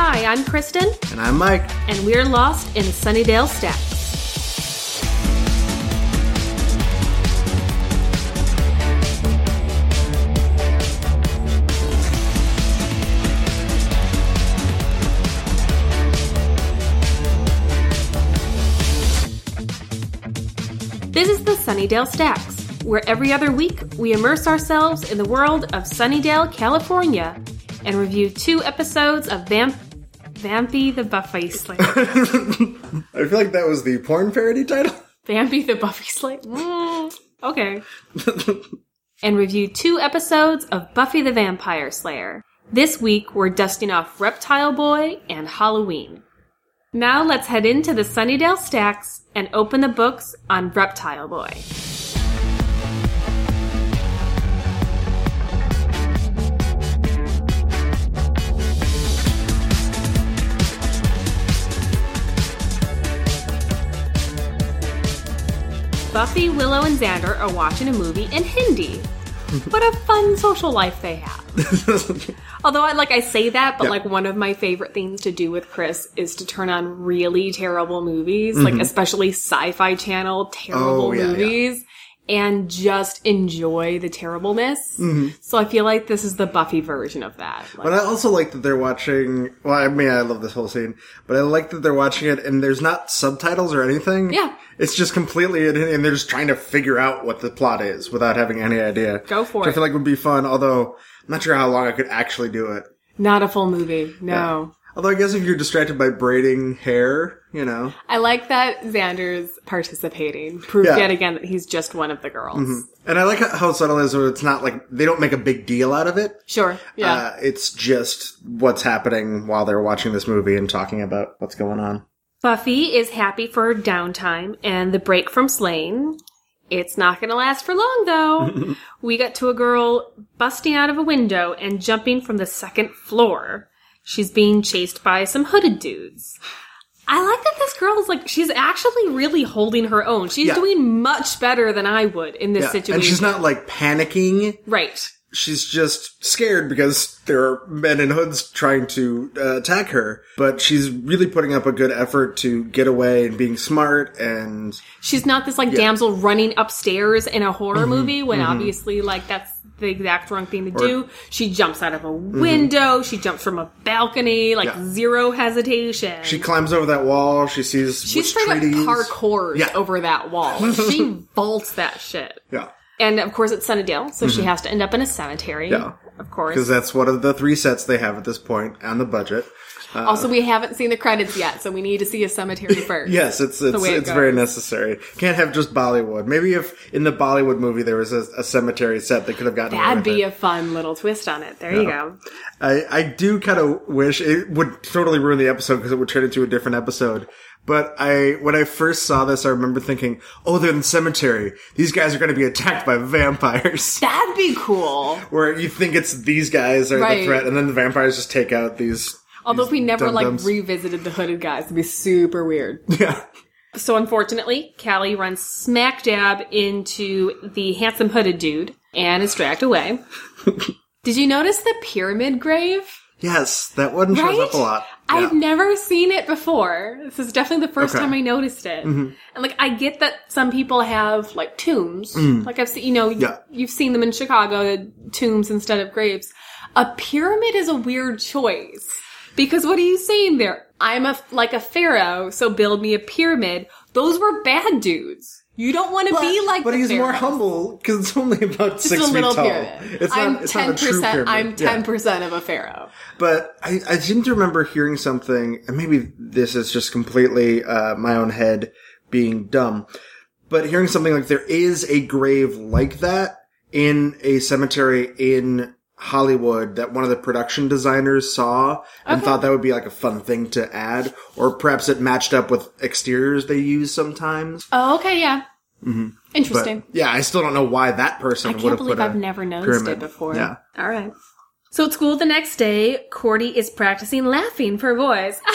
Hi, I'm Kristen, And I'm Mike. and we're lost in Sunnydale Stacks. This is the Sunnydale Stacks, where every other week we immerse ourselves in the world of Sunnydale, California, and review two episodes of Vamp- Vampy the Buffy Slayer. I feel like that was the porn parody title. Vampy the Buffy Slayer. Mm, okay. and review two episodes of Buffy the Vampire Slayer. This week we're dusting off Reptile Boy and Halloween. Now let's head into the Sunnydale Stacks and open the books on Reptile Boy. Buffy, Willow, and Xander are watching a movie in Hindi. what a fun social life they have. Although I like I say that, but Yeah. like one of my favorite things to do with Chris is to turn on really terrible movies, like especially sci-fi channel terrible Mm-hmm. Oh, yeah, yeah. And just enjoy the terribleness. So I feel like this is the Buffy version of that. Like, Mm-hmm. But I also like that they're watching. Well, I mean, I love this whole scene, but I like that they're watching it and there's not subtitles or anything. Yeah. It's just completely, and they're just trying to figure out what the plot is without having any idea. Go for it. I feel like it would be fun, although I'm not sure how long I could actually do it. not a full movie. No. Although I guess if you're distracted by braiding hair, you know. I like that Xander's participating. Proof Yeah. Mm-hmm. yet again that he's just one of the girls. And I like how subtle it is where it's not like, they don't make a big deal out of it. Sure. Yeah. Uh, it's just what's happening while they're watching this movie and talking about what's going on. Buffy is happy for her downtime and the break from slaying. It's not going to last for long, though. we got to a girl busting out of a window and jumping from the second floor. She's being chased by some hooded dudes. I like that this girl is like, she's actually really holding her own. She's Yeah. doing much better than I would in this Yeah. situation. And she's not like panicking. Right. She's just scared because there are men in hoods trying to uh, attack her. But she's really putting up a good effort to get away and being smart and She's not this like damsel running upstairs in a horror Mm-hmm. movie when obviously like that's the exact wrong thing to do. She jumps out of a window, she jumps from a balcony, like Mm-hmm. Yeah. zero hesitation. she climbs over that wall. She sees She's straight up treaties. Yeah. over that wall. she vaults that shit. Yeah. And of course it's Sunnydale, so she has to end up in a cemetery. Mm-hmm. Yeah. Of course. Because that's one of the three sets they have at this point on the budget. Uh, also, we haven't seen the credits yet, so we need to see a cemetery first. Yes, it's it's it it's very necessary. Can't have just Bollywood. Maybe if in the Bollywood movie there was a, a cemetery set, they could have gotten. That'd be it. a fun little twist on it. There you go. I I do kind of wish it would totally ruin the episode because it would turn into a different episode. But I when I first saw this, I remember thinking, "Oh, they're in the cemetery. These guys are going to be attacked by vampires." That'd be cool. Where you think it's these guys are Right. the threat, and then the vampires just take out these. Although if we never like dum-dums. revisited the hooded guys, it'd be super weird. Yeah. So unfortunately, Callie runs smack dab into the handsome hooded dude and is dragged away. Did you notice the pyramid grave? Yes, that one shows Right? up a lot. I've never seen it before. This is definitely the first Okay. Mm-hmm. time I noticed it. And like, I get that some people have like tombs. Like I've seen, you know, Mm. Yeah. you've seen them in Chicago, the tombs instead of graves. A pyramid is a weird choice. Because what are you saying there? I'm a, like a pharaoh, so build me a pyramid. Those were bad dudes. You don't want to be like but he's more humble because it's only about Just six a little feet tall. pyramid. It's not, I'm it's ten not a true percent. pyramid. I'm Yeah. ten percent of a pharaoh. But I, I seem to remember hearing something, and maybe this is just completely uh, my own head being dumb, but hearing something like there is a grave like that in a cemetery in Hollywood that one of the production designers saw and thought that would be like a fun thing to add, or perhaps it matched up with exteriors they use sometimes. Oh, okay, yeah. But Interesting. yeah, I still don't know why that person I can't believe I've never noticed pyramid. it before. Yeah. All right. So at school the next day, Cordy is practicing laughing for boys.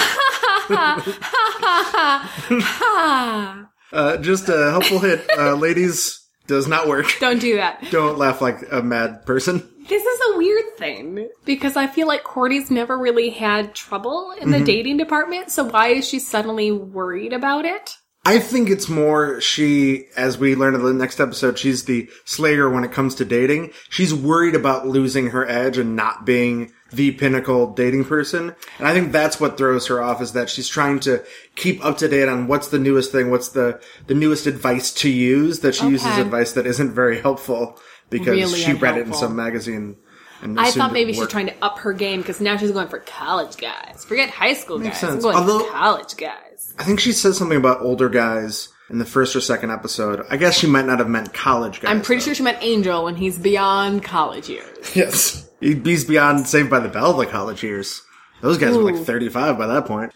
Uh, just a helpful hit, uh, ladies, does not work. Don't do that. Don't laugh like a mad person. This is a weird thing because I feel like Cordy's never really had trouble in the mm-hmm. dating department, so why is she suddenly worried about it? I think it's more she, as we learn in the next episode, she's the slayer when it comes to dating. She's worried about losing her edge and not being the pinnacle dating person. And I think that's what throws her off is that she's trying to keep up to date on what's the newest thing, what's the, the newest advice to use, that she uses advice that isn't very helpful because Really she read it in some magazine. And I thought maybe she's trying to up her game because now she's going for college guys. Forget high school Makes guys. I'm going Although- college guys. I think she says something about older guys in the first or second episode. I guess she might not have meant college guys. I'm pretty though. sure she meant Angel when he's beyond college years. Yes. He's beyond Saved by the Bell the college years. Those guys were like 35 by that point.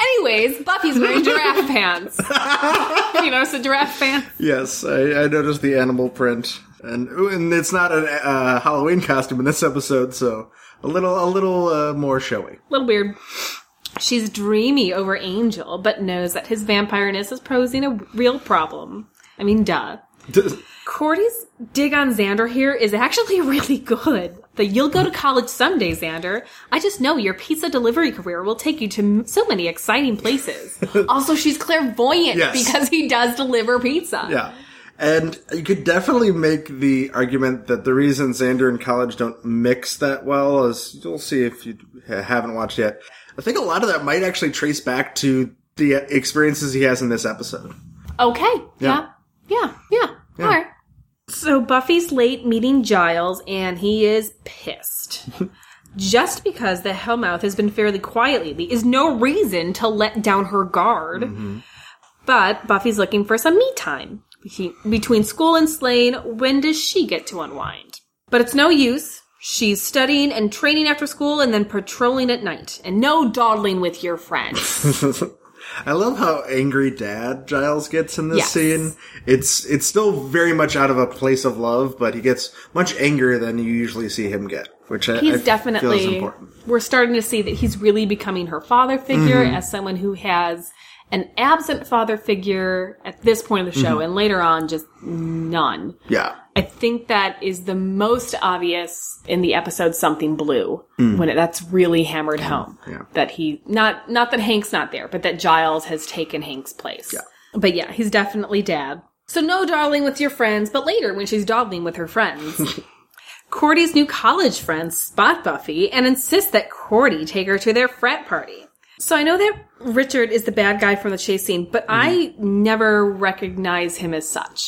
Anyways, Buffy's wearing giraffe pants. you notice the giraffe pants? Yes, I, I noticed the animal print. And, and it's not a uh, Halloween costume in this episode, so a little, a little uh, more showy. A little weird. She's dreamy over Angel, but knows that his vampireness is posing a real problem. I mean, duh. Cordy's dig on Xander here is actually really good. The you'll go to college someday, Xander. I just know your pizza delivery career will take you to m- so many exciting places. also, she's clairvoyant Yes. because he does deliver pizza. Yeah. And you could definitely make the argument that the reason Xander and college don't mix that well is you'll see if you haven't watched yet. I think a lot of that might actually trace back to the experiences he has in this episode. Okay. Yeah. Yeah. Yeah. All right. So Buffy's late meeting Giles, and he is pissed. Just because the Hellmouth has been fairly quiet lately is no reason to let down her guard. Mm-hmm. But Buffy's looking for some me time. Between school and slaying, when does she get to unwind? But it's no use. She's studying and training after school and then patrolling at night. And no dawdling with your friends. I love how angry dad Giles gets in this Yes. scene. It's it's still very much out of a place of love, but he gets much angrier than you usually see him get, which I, I he's is definitely important. we're starting to see that he's really becoming her father figure Mm-hmm. as someone who has an absent father figure at this point of the show Mm-hmm. and later on just none Yeah. i think that is the most obvious in the episode something blue when it, that's really hammered home Mm. Yeah. that he not not that hank's not there but that giles has taken hank's place Yeah. but yeah he's definitely dad so no dawdling with your friends but later when she's dawdling with her friends Cordy's new college friends spot Buffy and insist that Cordy take her to their frat party. So I know that Richard is the bad guy from the chase scene, but mm-hmm. I never recognize him as such.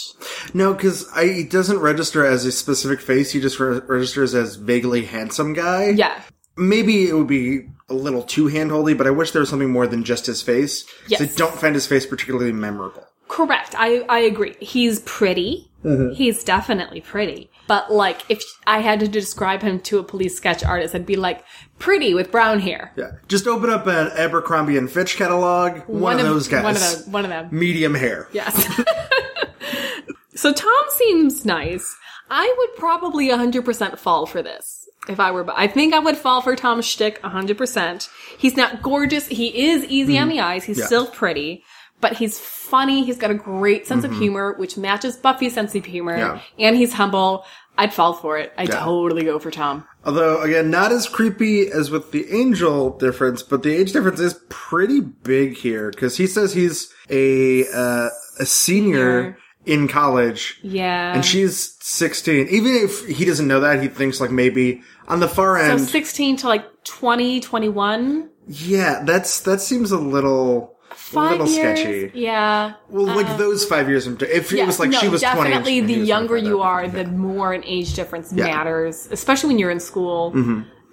No, because he doesn't register as a specific face. He just re- registers as vaguely handsome guy. Yeah. Maybe it would be a little too handholdy, but I wish there was something more than just his face. Yes. I don't find his face particularly memorable. Correct. I, I agree. He's pretty. Uh-huh. He's definitely pretty. But like, if I had to describe him to a police sketch artist, I'd be like, pretty with brown hair. Yeah. Just open up an Abercrombie and Fitch catalog. One, of, those guys. One of those. One of them. Medium hair. Yes. so Tom seems nice. I would probably 100% fall for this. If I were, I think I would fall for Tom's shtick 100%. He's not gorgeous. He is easy hmm. on the eyes. He's. Yeah. still pretty, but he's funny. He's got a great sense of humor, which matches Buffy's sense of humor. Mm-hmm. Yeah. And he's humble. I'd fall for it. I'd Yeah. totally go for Tom. Although, again, not as creepy as with the angel difference, but the age difference is pretty big here because he says he's a uh, a senior in college, Yeah. and she's sixteen. Even if he doesn't know that, he thinks like maybe on the far end, so 16 to like 20, 21. yeah, that's that seems a little Five little years. sketchy. Yeah. Well, like those five years. If it Yeah, was like no, she was definitely he the younger you are, the more an age difference Yeah. Mm-hmm. matters, especially when you're in school.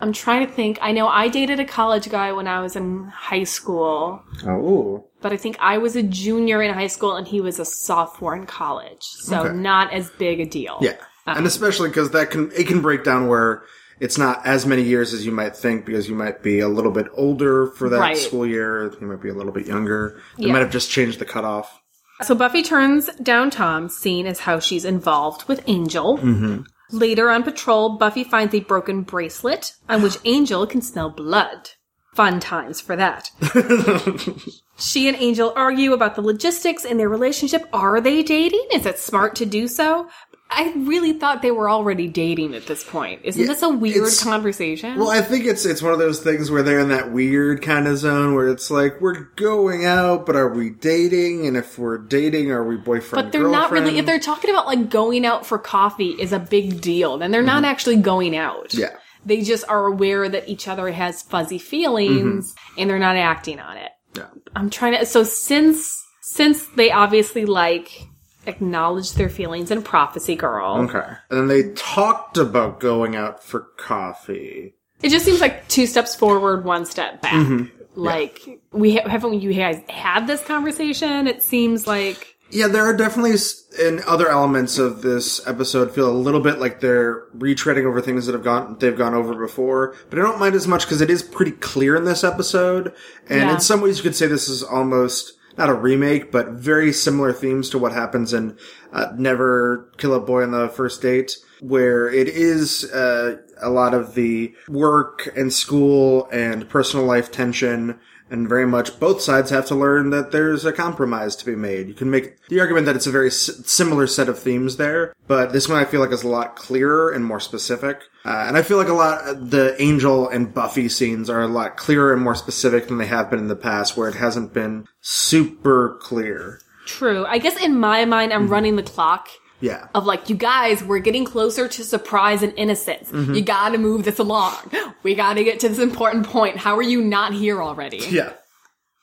I'm trying to think. I know I dated a college guy when I was in high school, Oh, but I think I was a junior in high school and he was a sophomore in college, so Okay. not as big a deal. Yeah, and especially because that can it can break down where it's not as many years as you might think because you might be a little bit older for that Right. school year. You might be a little bit younger. They Yeah. might have just changed the cutoff. So Buffy turns down Tom, seeing as how she's involved with Angel. Mm-hmm. Later on patrol, Buffy finds a broken bracelet on which Angel can smell blood. Fun times for that. she and Angel argue about the logistics in their relationship. Are they dating? Is it smart to do so? I really thought they were already dating at this point. Isn't Yeah, this a weird conversation? Well, I think it's it's one of those things where they're in that weird kind of zone where it's like we're going out, but are we dating? And if we're dating, are we boyfriend? but they're not really. If they're talking about like going out for coffee is a big deal, then they're not actually going out. Mm-hmm. Yeah. They just are aware that each other has fuzzy feelings and they're not acting on it. Yeah. I'm trying to. So since since they obviously like acknowledge their feelings in Prophecy Girl, Okay. And then they talked about going out for coffee. it just seems like two steps forward, one step back. Mm-hmm. Like we ha- haven't you guys had this conversation? It seems like Yeah, there are definitely in other elements of this episode feel a little bit like they're retreading over things that have gone they've gone over before, but I don't mind as much because it is pretty clear in this episode, and Yeah. in some ways you could say this is almost not a remake, but very similar themes to what happens in uh, Never Kill a Boy on the First Date, where it is uh, a lot of the work and school and personal life tension and very much both sides have to learn that there's a compromise to be made. You can make the argument that it's a very s- similar set of themes there, but this one I feel like is a lot clearer and more specific. Uh, and I feel like a lot the Angel and Buffy scenes are a lot clearer and more specific than they have been in the past, where it hasn't been super clear. true. I guess in my mind, Mm-hmm. I'm running the clock. Yeah. of like, you guys, we're getting closer to surprise and innocence. Mm-hmm. You gotta move this along. We gotta get to this important point. How are you not here already? Yeah.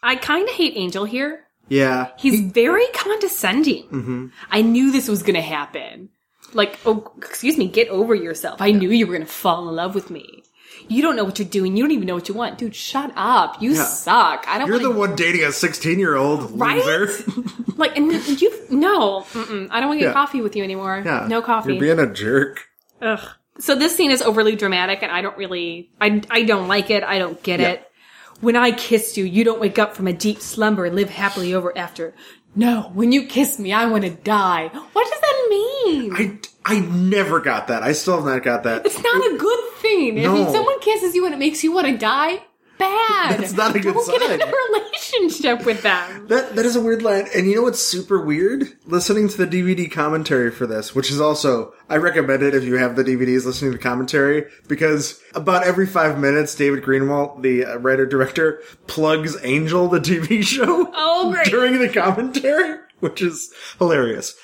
I kinda hate Angel here. Yeah. He's very condescending. Mm-hmm. I knew this was gonna happen. Like, oh, excuse me, get over yourself. I knew you were gonna fall in love with me. You don't know what you're doing. You don't even know what you want. Dude, shut up. You Yeah. suck. I don't You're wanna, the one dating a 16 year old Right? loser. like, and you, no, mm-mm, I don't want to get Yeah. coffee with you anymore. yeah. No coffee. You're being a jerk. Ugh. So this scene is overly dramatic, and I don't really, I, I don't like it. I don't get Yeah. it. When I kissed you, you don't wake up from a deep slumber and live happily over after. No, when you kiss me, I want to die. What does that mean? I, I never got that. I still have not got that. it's not a good thing. No. If someone kisses you and it makes you want to die, bad. That's not a good don't get sign. in a relationship with them. That that is a weird line, and you know what's super weird? Listening to the DVD commentary for this, which is also I recommend it if you have the DVDs. Listening to the commentary because about every five minutes, David Greenwalt, the uh, writer director, plugs Angel, the TV show, Oh, great. during the commentary, which is hilarious.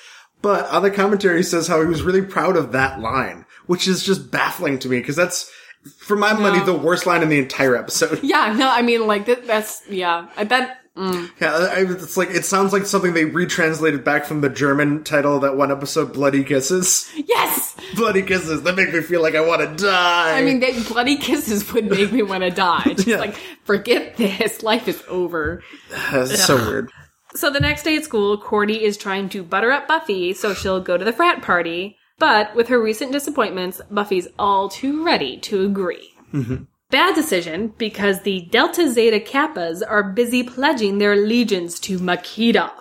But on the commentary, he says how he was really proud of that line, which is just baffling to me because that's, for my money, the worst line in the entire episode. Yeah, no, I mean, like, that, that's, yeah, I bet, mm. Yeah, I, it's like it sounds like something they retranslated back from the German title of that one episode, "Bloody Kisses." yes! Bloody kisses that make me feel like I want to die. I mean, that bloody kisses would make me want to die. Just Yeah. like, forget this. Life is over. that's so weird. So the next day at school, Cordy is trying to butter up Buffy so she'll go to the frat party. But with her recent disappointments, Buffy's all too ready to agree. Mm-hmm. Bad decision because the Delta Zeta Kappas are busy pledging their allegiance to Machida.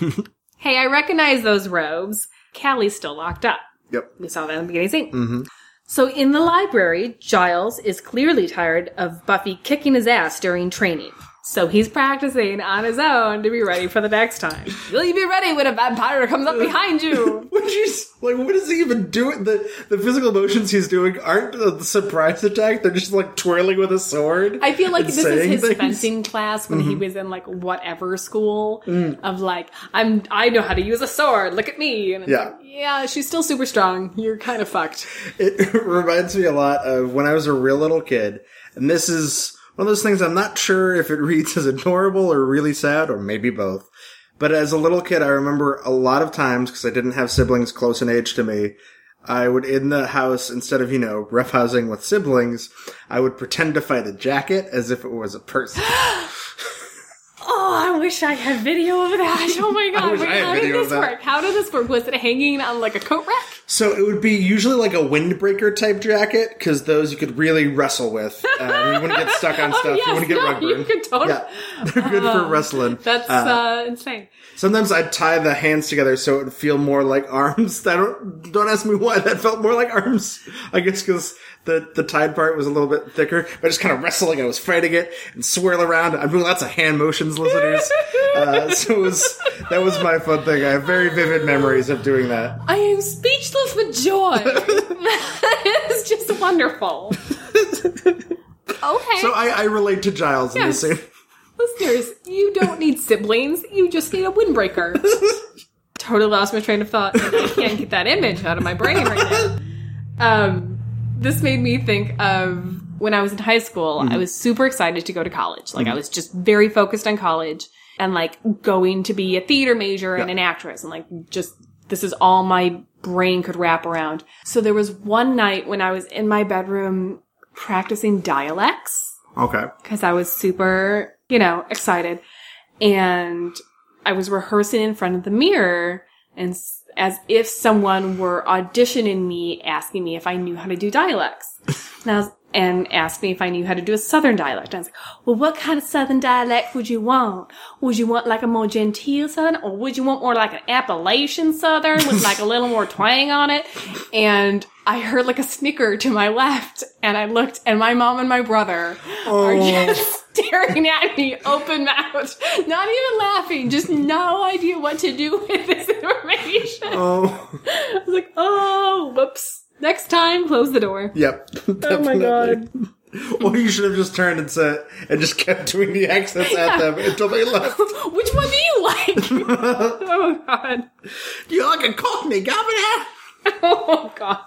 hey, I recognize those robes. Callie's still locked up. Yep. We saw that in the beginning scene. Mm-hmm. So in the library, Giles is clearly tired of Buffy kicking his ass during training. So he's practicing on his own to be ready for the next time. Will you be ready when a vampire comes up behind you? Which is like, what is he even doing? The the physical motions he's doing aren't the surprise attack. They're just like twirling with a sword. I feel like this is his things. Mm-hmm. fencing class when he was in like whatever school Mm. of like I'm I know how to use a sword. Look at me. And Yeah. like, yeah, she's still super strong. You're kind of fucked. It reminds me a lot of when I was a real little kid, and this is one of those things I'm not sure if it reads as adorable or really sad, or maybe both. But as a little kid, I remember a lot of times, because I didn't have siblings close in age to me, I would in the house, instead of, you know, roughhousing with siblings, I would pretend to fight a jacket as if it was a person. Oh, Oh, I wish I had video of that. Oh my god! Wait, how did this work? How did this work? Was it hanging on like a coat rack? So it would be usually like a windbreaker type jacket, because those you could really wrestle with. Uh, you wouldn't get stuck on stuff. Oh, you yes, wouldn't get no, rug you burn. could totally- Yeah, they're good for wrestling. That's uh, insane. Sometimes I'd tie the hands together so it would feel more like arms. I don't don't ask me why that felt more like arms. I guess because the the tied part was a little bit thicker. But just kind of wrestling, I was fighting it and swirl around. I'm doing lots of hand motions, listeners. Uh, so it was, that was my fun thing. I have very vivid memories of doing that. I am speechless with joy. it's just wonderful. Okay. So I, I relate to Giles in the same. Listeners, you don't need siblings. You just need a windbreaker. totally lost my train of thought. I can't get that image out of my brain right now. Um, this made me think of when I was in high school. I mm-hmm. was super excited to go to college. Like I mm-hmm. was just very focused on college and like going to be a theater major and Yeah. an actress and like just this is all my brain could wrap around. So there was one night when I was in my bedroom practicing dialects Okay. because I was super, you know, excited. And I was rehearsing in front of the mirror and as if someone were auditioning me, asking me if I knew how to do dialects. And, I was, and asked me if I knew how to do a southern dialect. I was like, well, what kind of southern dialect would you want? Would you want like a more genteel southern or would you want more like an Appalachian southern with like a little more twang on it? And I heard like a snicker to my left and I looked and my mom and my brother are oh. just staring at me open mouthed, not even laughing, just no idea what to do with this information. Oh, I was like, oh, whoops. Next time, close the door. yep. Oh my god. Or you should have just turned and said, and just kept doing the accents at them until they left. Which one do you like? oh god. Do you like a Cockney governor? Oh god.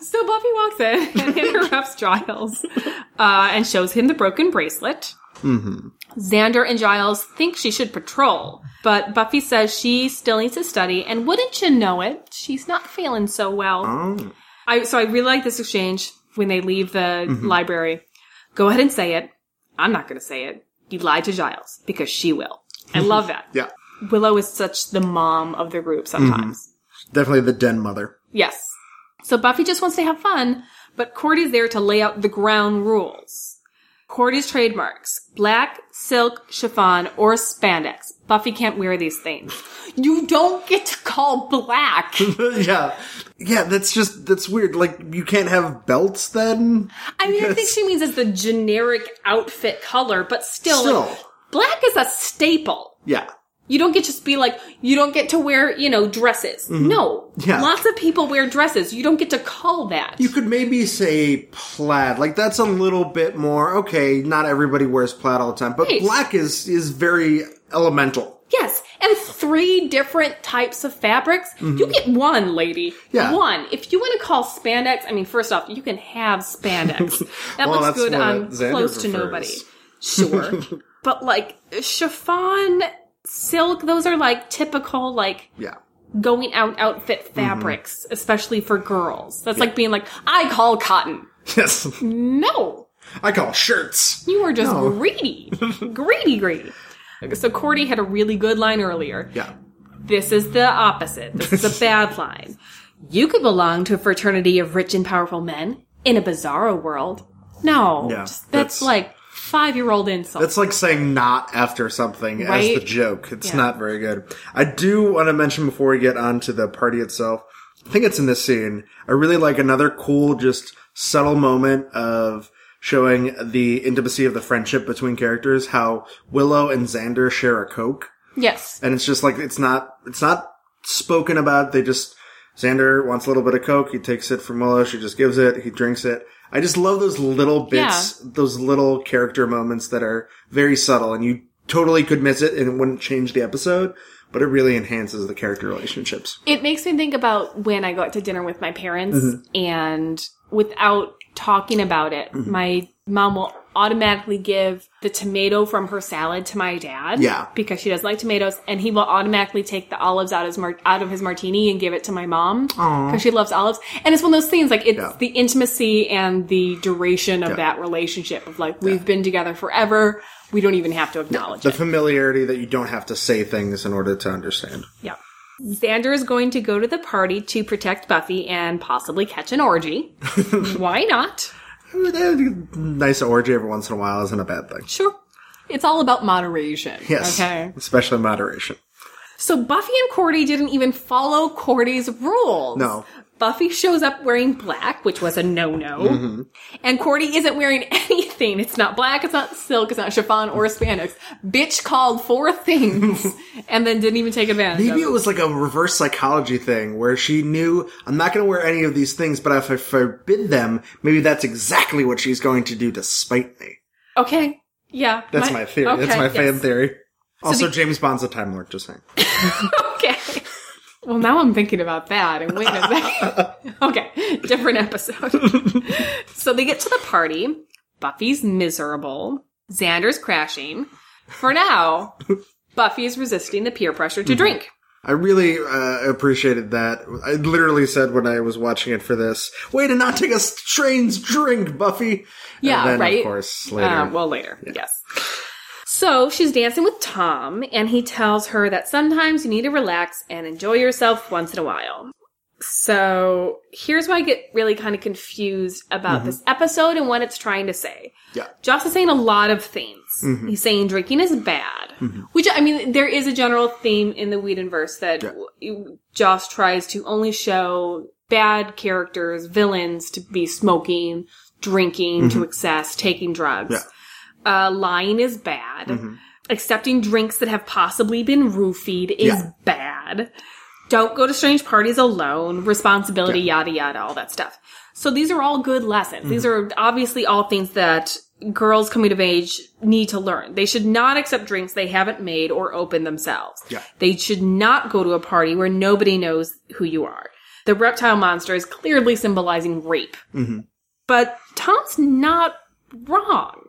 So Buffy walks in and interrupts Giles uh, and shows him the broken bracelet. Mm-hmm. Xander and Giles think she should patrol, but Buffy says she still needs to study, and wouldn't you know it, she's not feeling so well. Oh. I so I really like this exchange when they leave the mm-hmm. library. Go ahead and say it. I'm not going to say it. You lied to Giles because she will. I love mm-hmm. that. Yeah. Willow is such the mom of the group sometimes. Mm-hmm. Definitely the den mother. Yes. So Buffy just wants to have fun, but Cordy's there to lay out the ground rules. Cordy's trademarks black, silk, chiffon, or spandex. Buffy can't wear these things. You don't get to call black. yeah. Yeah, that's just, that's weird. Like, you can't have belts then? I mean, I think she means it's the generic outfit color, but still, Still. like, black is a staple. Yeah. You don't get to just be like, you don't get to wear, you know, dresses. No. Mm-hmm. Yeah. Lots of people wear dresses. You don't get to call that. You could maybe say plaid. Like, that's a little bit more, okay, not everybody wears plaid all the time, but Right. black is, is very elemental. Yes, and three different types of fabrics. You get one, lady. Mm-hmm. Yeah. One. If you want to call spandex, I mean, first off, you can have spandex. That Well, looks good on Xander close to nobody. Sure. but like chiffon, silk, those are like typical, like Yeah. going out outfit Mm-hmm. fabrics, especially for girls. That's like being like, I call cotton. Yes. No. I call shirts. You are just No. greedy. greedy, greedy. So Cordy had a really good line earlier. Yeah. This is the opposite. This is a bad line. You could belong to a fraternity of rich and powerful men in a bizarro world. No, Yeah, just- that's, that's- like five year old insult. That's like saying not after something as the joke. It's Yeah. not very good. I do want to mention before we get on to the party itself, I think it's in this scene. I really like another cool, just subtle moment of showing the intimacy of the friendship between characters, how Willow and Xander share a Coke. yes. And it's just like, it's not, it's not spoken about. They just, Xander wants a little bit of Coke. He takes it from Willow. She just gives it. He drinks it. I just love those little bits, those little character moments that are very subtle and you totally could miss it and it wouldn't change the episode, but it really enhances the character relationships. It makes me think about when I go out to dinner with my parents Mm-hmm. and without talking about it, Mm-hmm. my mom will automatically give the tomato from her salad to my dad. Yeah. Because she doesn't like tomatoes and he will automatically take the olives out of his, mar- out of his martini and give it to my mom. Because she loves olives. And it's one of those things like it's Yeah. the intimacy and the duration of Yeah. that relationship of like, we've been together forever. We don't even have to acknowledge The it. familiarity that you don't have to say things in order to understand. Yeah. Xander is going to go to the party to protect Buffy and possibly catch an orgy. Why not? Nice orgy every once in a while isn't a bad thing. Sure. It's all about moderation. Yes. Okay. Especially moderation. So Buffy and Cordy didn't even follow Cordy's rules. No. Buffy shows up wearing black, which was a no-no. Mm-hmm. And Cordy isn't wearing anything. It's not black, it's not silk, it's not chiffon or spandex. Bitch called four things and then didn't even take advantage Maybe of it it. was like a reverse psychology thing where she knew I'm not going to wear any of these things, but if I forbid them, maybe that's exactly what she's going to do to spite me. Okay. Yeah. That's my, theory. That's okay, my fan yes. theory. Also, the- James Bond's a Time Lord, just saying. Okay. Well, now I'm thinking about that. And wait a second. okay, different episode. so they get to the party. Buffy's miserable. Xander's crashing. For now, Buffy is resisting the peer pressure to drink. I really uh, appreciated that. I literally said when I was watching it for this, way to not take a strange drink, Buffy. Yeah, and then, right. Of course, later. Uh, well, later, yes. So she's dancing with Tom, and he tells her that sometimes you need to relax and enjoy yourself once in a while. So here's where I get really kind of confused about mm-hmm. this episode and what it's trying to say. yeah. Joss is saying a lot of things. Mm-hmm. He's saying drinking is bad, mm-hmm. which I mean, there is a general theme in the Whedonverse that w- Joss tries to only show bad characters, villains to be smoking, drinking to excess, taking drugs. Yeah. Uh, lying is bad. Accepting drinks that have possibly been roofied is Yeah. bad. Don't go to strange parties alone. Responsibility, yada yada, all that stuff. So these are all good lessons. These Mm-hmm. are obviously all things that girls coming of age need to learn. They should not accept drinks they haven't made or opened themselves. Yeah. They should not go to a party where nobody knows who you are. The reptile monster is clearly symbolizing rape. Mm-hmm. But Tom's not wrong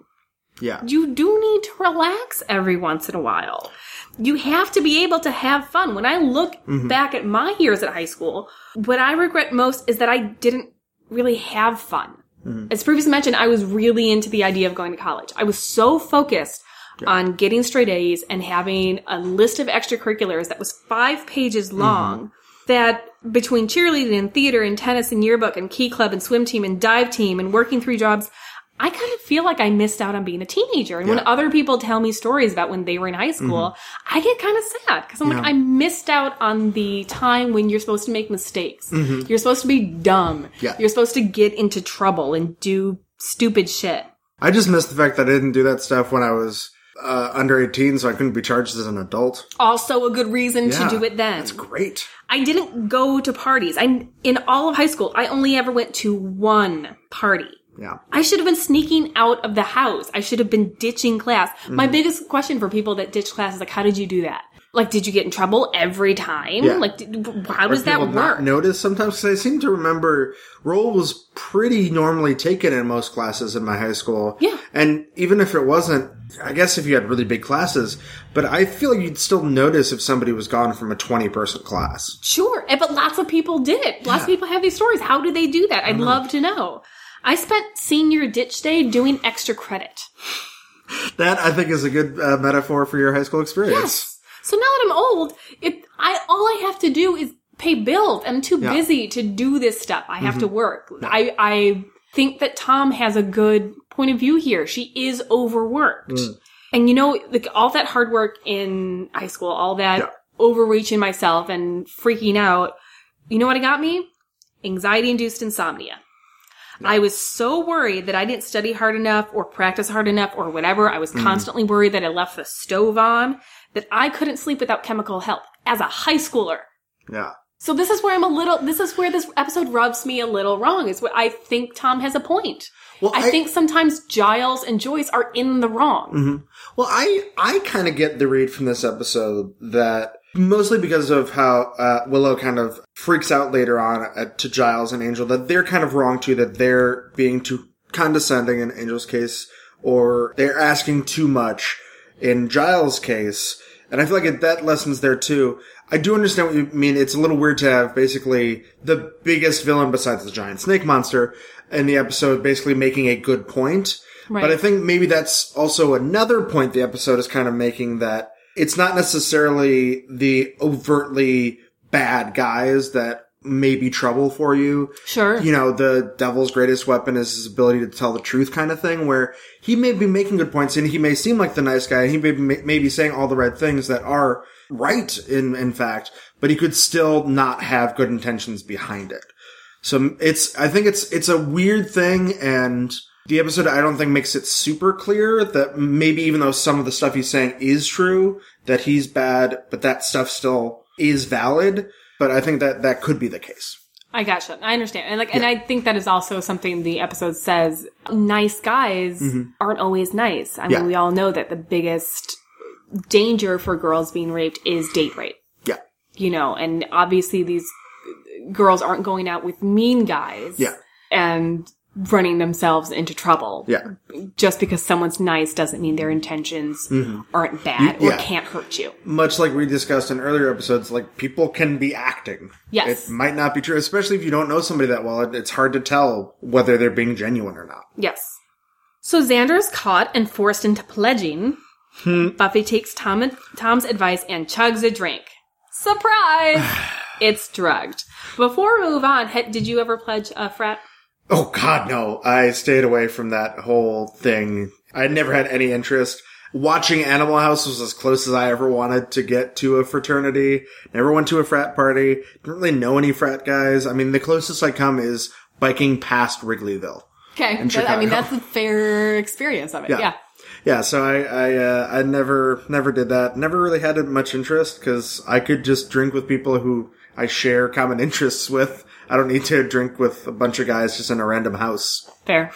Yeah. you do need to relax every once in a while. You have to be able to have fun. When I look mm-hmm. back at my years at high school, what I regret most is that I didn't really have fun. Mm-hmm. As previously mentioned, I was really into the idea of going to college. I was so focused on getting straight A's and having a list of extracurriculars that was five pages mm-hmm. long that between cheerleading and theater and tennis and yearbook and key club and swim team and dive team and working three jobs, I kind of feel like I missed out on being a teenager. And when other people tell me stories about when they were in high school, I get kind of sad because I'm like, I missed out on the time when you're supposed to make mistakes. You're supposed to be dumb. Yeah. You're supposed to get into trouble and do stupid shit. I just missed the fact that I didn't do that stuff when I was uh, under 18, so I couldn't be charged as an adult. Also a good reason Yeah. to do it then. That's great. I didn't go to parties. I in all of high school, I only ever went to one party. Yeah. I should have been sneaking out of the house. I should have been ditching class. My Mm-hmm. biggest question for people that ditch class is like, how did you do that? Like, did you get in trouble every time? Yeah. Like, did, how does that not work? notice sometimes because I seem to remember roll was pretty normally taken in most classes in my high school. Yeah. And even if it wasn't, I guess if you had really big classes, but I feel like you'd still notice if somebody was gone from a 20 person class. Sure, eh, but lots of people did it. Lots of people have these stories. How do they do that? I'd love to know. I spent senior ditch day doing extra credit. That I think is a good uh, metaphor for your high school experience. Yes. So now that I'm old, it I all I have to do is pay bills. I'm too Yeah. Mm-hmm. busy to do this stuff. I have to work. I I think that Tom has a good point of view here. She is overworked. Mm. And you know, like all that hard work in high school, all that Yeah. overreaching myself and freaking out, you know what it got me? Anxiety induced insomnia. I was so worried that I didn't study hard enough or practice hard enough or whatever. I was Mm. constantly worried that I left the stove on, that I couldn't sleep without chemical help as a high schooler. Yeah. So this is where I'm a little, this is where this episode rubs me a little wrong, is what I think Tom has a point. Well, I, I- think sometimes Giles and Joyce are in the wrong. Well, I I kind of get the read from this episode that mostly because of how uh, Willow kind of freaks out later on at, to Giles and Angel that they're kind of wrong too, that they're being too condescending in Angel's case, or they're asking too much in Giles' case. And I feel like it, that lesson's there too. I do understand what you mean. It's a little weird to have basically the biggest villain besides the giant snake monster in the episode basically making a good point. Right. But I think maybe that's also another point the episode is kind of making that it's not necessarily the overtly bad guys that may be trouble for you. Sure. You know, the devil's greatest weapon is his ability to tell the truth kind of thing where he may be making good points and he may seem like the nice guy. He may be, may be saying all the right things that are right in, in fact, but he could still not have good intentions behind it. So it's, I think it's, it's a weird thing and the episode I don't think makes it super clear that maybe even though some of the stuff he's saying is true, that he's bad, but that stuff still is valid. But I think that that could be the case. I gotcha. I understand. And like, and I think that is also something the episode says. Nice guys mm-hmm. aren't always nice. I mean, Yeah. we all know that the biggest danger for girls being raped is date rape. Yeah. You know, and obviously these girls aren't going out with mean guys. Yeah. And running themselves into trouble. Yeah. Just because someone's nice doesn't mean their intentions aren't bad or yeah. can't hurt you. Much like we discussed in earlier episodes, like people can be acting. Yes. It might not be true, especially if you don't know somebody that well. It's hard to tell whether they're being genuine or not. Yes. So Xander is caught and forced into pledging. Hmm. Buffy takes Tom, Tom's advice and chugs a drink. Surprise! it's drugged. Before we move on, did you ever pledge a frat? Oh God, no! I stayed away from that whole thing. I never had any interest. Watching Animal House was as close as I ever wanted to get to a fraternity. Never went to a frat party. Didn't really know any frat guys. I mean, the closest I come is biking past Wrigleyville. Okay, that- I mean that's a fair experience of it. Yeah. Yeah. Yeah, so I I uh, I never never did that. Never really had much interest because I could just drink with people who I share common interests with. I don't need to drink with a bunch of guys just in a random house. Fair.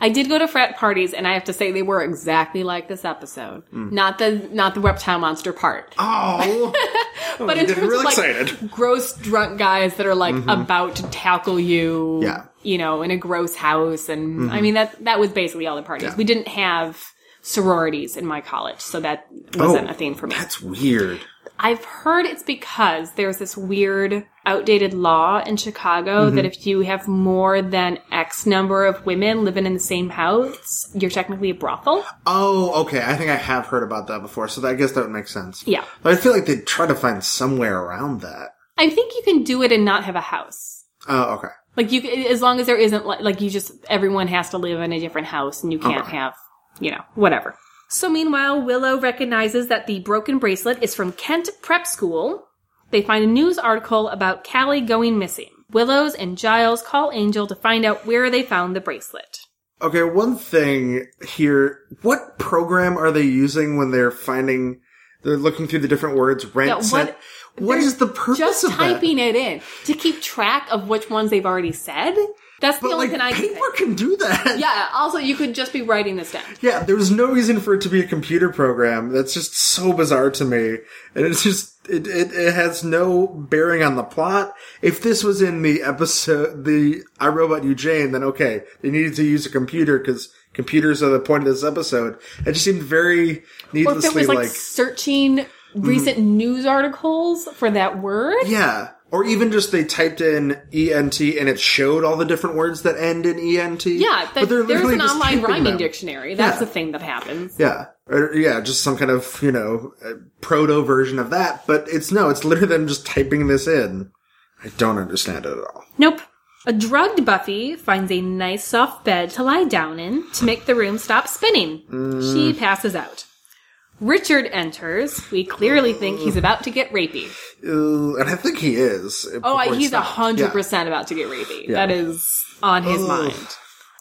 I did go to frat parties, and I have to say they were exactly like this episode. Hmm. Not the not the reptile monster part, Oh, but you in terms real of like excited. gross drunk guys that are like about to tackle you, Yeah. Mm-hmm. you know, in a gross house, and I mean that that was basically all the parties. Yeah. We didn't have sororities in my college, so that wasn't Oh, a thing for me. That's weird. I've heard it's because there's this weird outdated law in Chicago Mm-hmm. that if you have more than X number of women living in the same house, you're technically a brothel. Oh, okay. I think I have heard about that before, so I guess that would make sense. Yeah. But I feel like they'd try to find somewhere around that. I think you can do it and not have a house. Oh, okay. Like you, as long as there isn't like, like you just everyone has to live in a different house and you can't Okay. have, you know, whatever. So meanwhile, Willow recognizes that the broken bracelet is from Kent Prep School. They find a news article about Callie going missing. Willows and Giles call Angel to find out where they found the bracelet. Okay, one thing here. What program are they using when they're finding, they're looking through the different words? Rent, Yeah, what- what the purpose Just of that? typing it in to keep track of which ones they've already said. That's the only like, thing I can paper can do that. Yeah. Also, you could just be writing this down. Yeah, there's no reason for it to be a computer program. That's just so bizarre to me. And it's just, it, it, it has no bearing on the plot. If this was in the episode, the I Robot You Jane, then okay, they needed to use a computer because computers are the point of this episode. It just seemed very Or if it was like, like, searching mm-hmm. recent news articles for that word. yeah. Or even just they typed in ENT and it showed all the different words that end in ENT. Yeah, but there's an online rhyming them. dictionary. That's Yeah. a thing that happens. Yeah. Or, yeah, just some kind of, you know, proto version of that. But it's no, it's literally them just typing this in. I don't understand it at all. Nope. A drugged Buffy finds a nice soft bed to lie down in to make the room stop spinning. She mm. passes out. Richard enters. We clearly think he's about to get rapey. Uh, and I think he is. Oh, he he's a hundred percent about to get rapey. Yeah. That is on his Ugh. mind.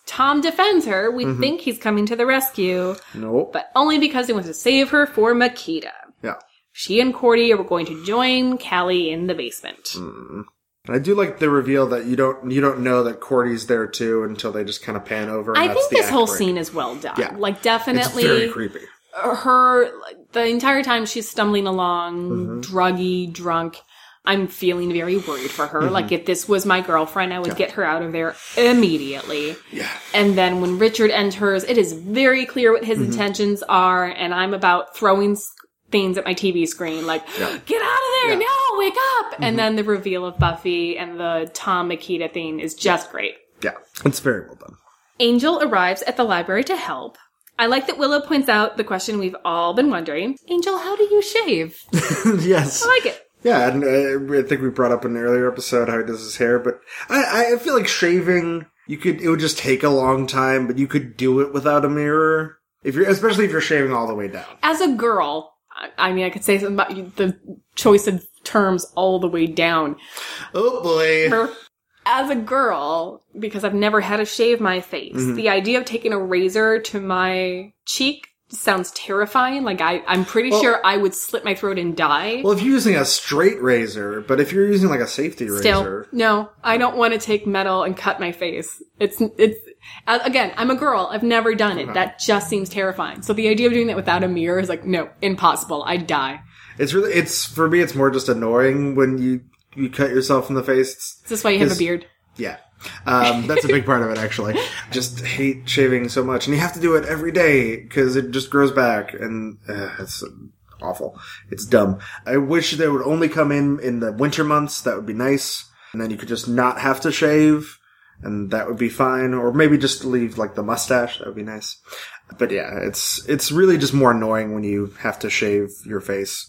Tom defends her. We Mm-hmm. think he's coming to the rescue, Nope. but only because he wants to save her for Machida. yeah. She and Cordy are going to join Callie in the basement. Mm. I do like the reveal that you don't you don't know that Cordy's there too until they just kind of pan over. And I think this whole break. scene is well done. Yeah. Like it's definitely very creepy. Her the entire time she's stumbling along, Mm-hmm. druggy, drunk. I'm feeling very worried for her. Mm-hmm. Like if this was my girlfriend, I would get her out of there immediately. Yeah. And then when Richard enters, it is very clear what his Mm-hmm. intentions are, and I'm about throwing things at my TV screen, like, Yeah. Mm-hmm. get out of there, no, wake up! And then the reveal of Buffy and the Tom Machida thing is just great. Yeah. It's very well done. Angel arrives at the library to help. I like that Willow points out the question we've all been wondering. Angel, how do you shave? yes. I like it. Yeah, and uh, I think we brought up in an earlier episode how he does his hair, but I, I feel like shaving, you could, it would just take a long time, but you could do it without a mirror. If you're, especially if you're shaving all the way down. As a girl, I, I mean, I could say something about the choice of terms all the way down. Oh boy. Her- as a girl, because I've never had to shave my face, mm-hmm. the idea of taking a razor to my cheek sounds terrifying. Like I, I'm pretty Well- sure I would slit my throat and die. Well, if you're using a straight razor, but if you're using like a safety Still, razor, no, I don't want to take metal and cut my face. It's, it's, again, I'm a girl. I've never done it. Uh-huh. That just seems terrifying. So the idea of doing that without a mirror is like, no, impossible. I'd die. it's really it's for me. It's more just annoying when you you cut yourself in the face. Is this why you have a beard? yeah, um, that's a big part of it. Actually, just hate shaving so much, and you have to do it every day because it just grows back, and uh, it's awful. It's dumb. I wish they would only come in in the winter months. That would be nice, and then you could just not have to shave. And that would be fine, or maybe just leave like the mustache. That would be nice. But yeah, it's it's really just more annoying when you have to shave your face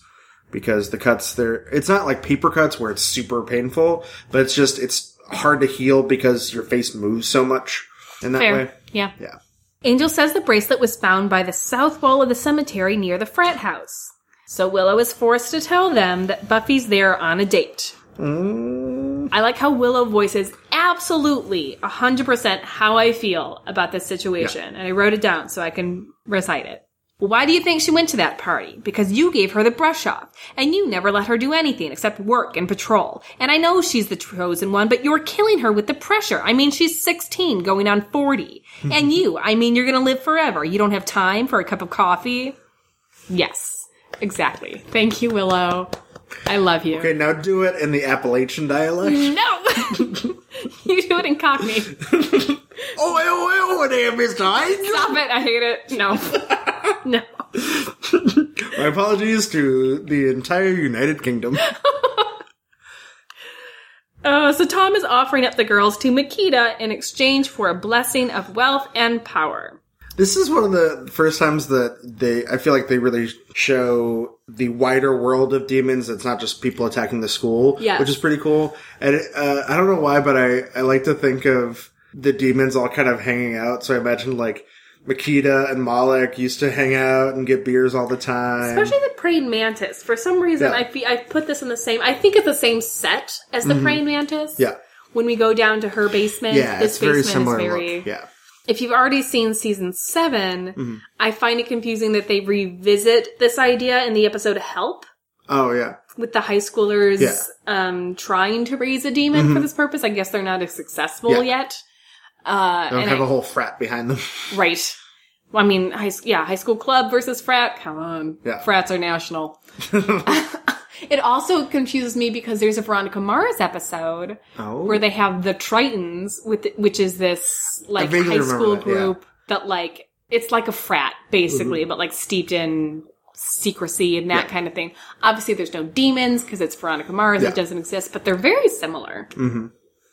because the cuts there it's not like paper cuts where it's super painful, but it's just it's hard to heal because your face moves so much in that Fair. way. Yeah. Yeah. Angel says the bracelet was found by the south wall of the cemetery near the frat house. So Willow is forced to tell them that Buffy's there on a date. Mm. I like how Willow voices absolutely 100% how I feel about this situation. And I wrote it down so I can recite it. Why do you think she went to that party? Because you gave her the brush off, and you never let her do anything except work and patrol. And I know she's the chosen one, but you're killing her with the pressure. I mean, she's 16, going on 40. and you, I mean, you're gonna live forever. You don't have time for a cup of coffee? Yes, exactly. Thank you, Willow. I love you. Okay, now do it in the Appalachian dialect. No! you do it in Cockney. Oh, oh, oh, oh, there, Mr. Hines. Stop it. I hate it. No. no. My apologies to the entire United Kingdom. Uh, so Tom is offering up the girls to Machida in exchange for a blessing of wealth and power. This is one of the first times that they, I feel like they really show the wider world of demons. It's not just people attacking the school, Yes. which is pretty cool. And uh, I don't know why, but I, I like to think of the demons all kind of hanging out. So I imagine like Machida and Moloch used to hang out and get beers all the time. Especially the praying mantis. For some reason, Yeah. I fe- I put this in the same. I think it's the same set as the praying mantis. Mm-hmm. yeah. When we go down to her basement, Yeah, this it's very basement similar is very. look. Yeah. If you've already seen season 7 Mm-hmm. I find it confusing that they revisit this idea in the episode Help. Oh, yeah. with the high schoolers Yeah. Mm-hmm. um, trying to raise a demon for this purpose. I guess they're not as successful Yeah. yet. Uh, They don't have I- a whole frat behind them. right. Well, I mean, high, yeah, high school club versus frat. Come on, Yeah. frats are national. it also confuses me because there's a Veronica Mars episode Oh. where they have the Tritons, with which is this like high school that, yeah. group that like it's like a frat basically, but like steeped in secrecy and that Mm-hmm. Yeah. kind of thing. Obviously, there's no demons because it's Veronica Mars; Yeah. it doesn't exist, but they're very similar.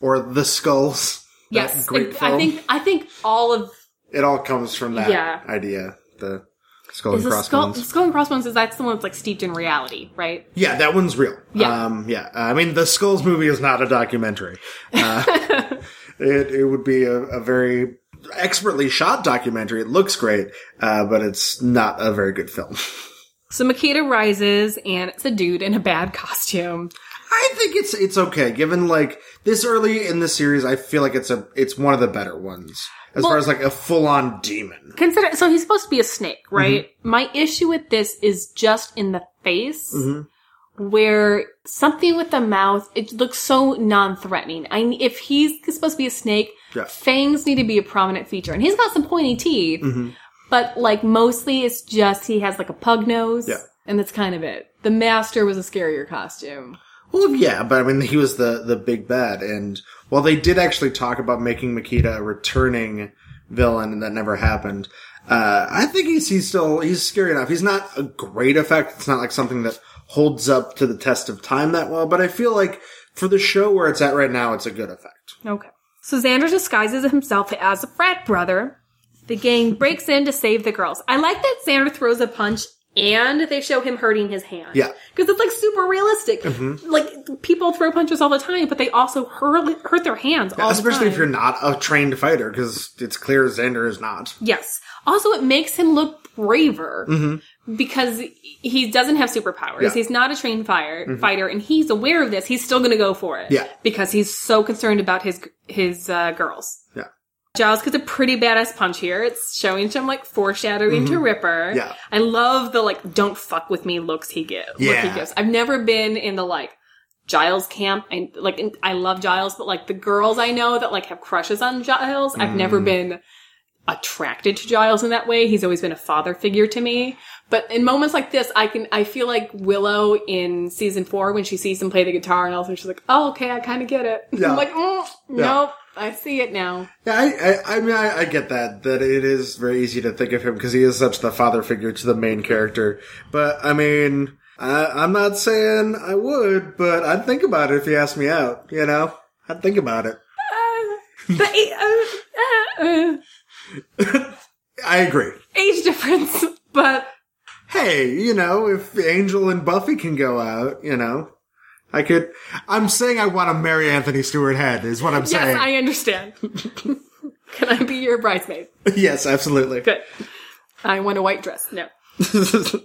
or The Skulls. Yes, I- think I think all of it all comes from that Yeah. idea. The skull and the skull, crossbones. skull and crossbones is that's the one that's like steeped in reality, right? Yeah, that one's real. Yeah. Um, yeah. I mean, the Skulls movie is not a documentary. Uh, it, it would be a, a very expertly shot documentary. It looks great, uh, but it's not a very good film. So Machida rises, and it's a dude in a bad costume. I think it's, it's okay. Given like this early in the series, I feel like it's a, it's one of the better ones. As Well- far as like a full on demon. Consider so he's supposed to be a snake, Mm-hmm. right? My issue with this is just in the face, Mm-hmm. where something with the mouth it looks so non-threatening. I if he's supposed to be a snake, Yeah. fangs need to be a prominent feature, and he's got some pointy teeth, Mm-hmm. but like mostly it's just he has like a pug nose, Yeah. and that's kind of it. The master was a scarier costume. Well, yeah, but I mean, he was the the big bad, and while they did actually talk about making Machida a returning villain, and that never happened. Uh, I think he's he's still he's scary enough. He's not a great effect. It's not like something that holds up to the test of time that well. But I feel like for the show where it's at right now, it's a good effect. Okay. So Xander disguises himself as a frat brother. The gang breaks in to save the girls. I like that Xander throws a punch and they show him hurting his hand. Yeah. Because it's like super realistic. Mm-hmm. Like people throw punches all the time, but they also hurt, hurt their hands all the Especially if you're not a trained fighter, because it's clear Xander is not. Yes. Also, it makes him look braver mm-hmm. because he doesn't have superpowers. Yeah. He's not a trained fire mm-hmm. fighter, and he's aware of this. He's still going to go for it. Yeah. because he's so concerned about his his uh, girls. Yeah. Giles gets a pretty badass punch here. It's showing some like foreshadowing to Ripper. Mm-hmm. Yeah. I love the like "don't fuck with me" looks he gives. Look he Yeah. gives. I've never been in the like Giles camp. I like I love Giles, but like the girls I know that like have crushes on Giles, I've never Mm. been attracted to Giles in that way. He's always been a father figure to me. But in moments like this, I can I feel like Willow in season four when she sees him play the guitar and all of a sudden she's like, "Oh, okay, I kind of get it." Yeah. I'm like, mm, "Nope, I see it now." Yeah, I, I, I mean, I, I get that, that it is very easy to think of him because he is such the father figure to the main character. But, I mean, I, I'm not saying I would, but I'd think about it if you asked me out, you know? I'd think about it. The uh, uh, uh, I agree. age difference, but Hey, you know, if Angel and Buffy can go out, you know, I could, I'm saying I want to marry Anthony Stewart Head, is what I'm yes, saying. I understand. Can I be your bridesmaid? yes, absolutely. Good. I want a white dress. No.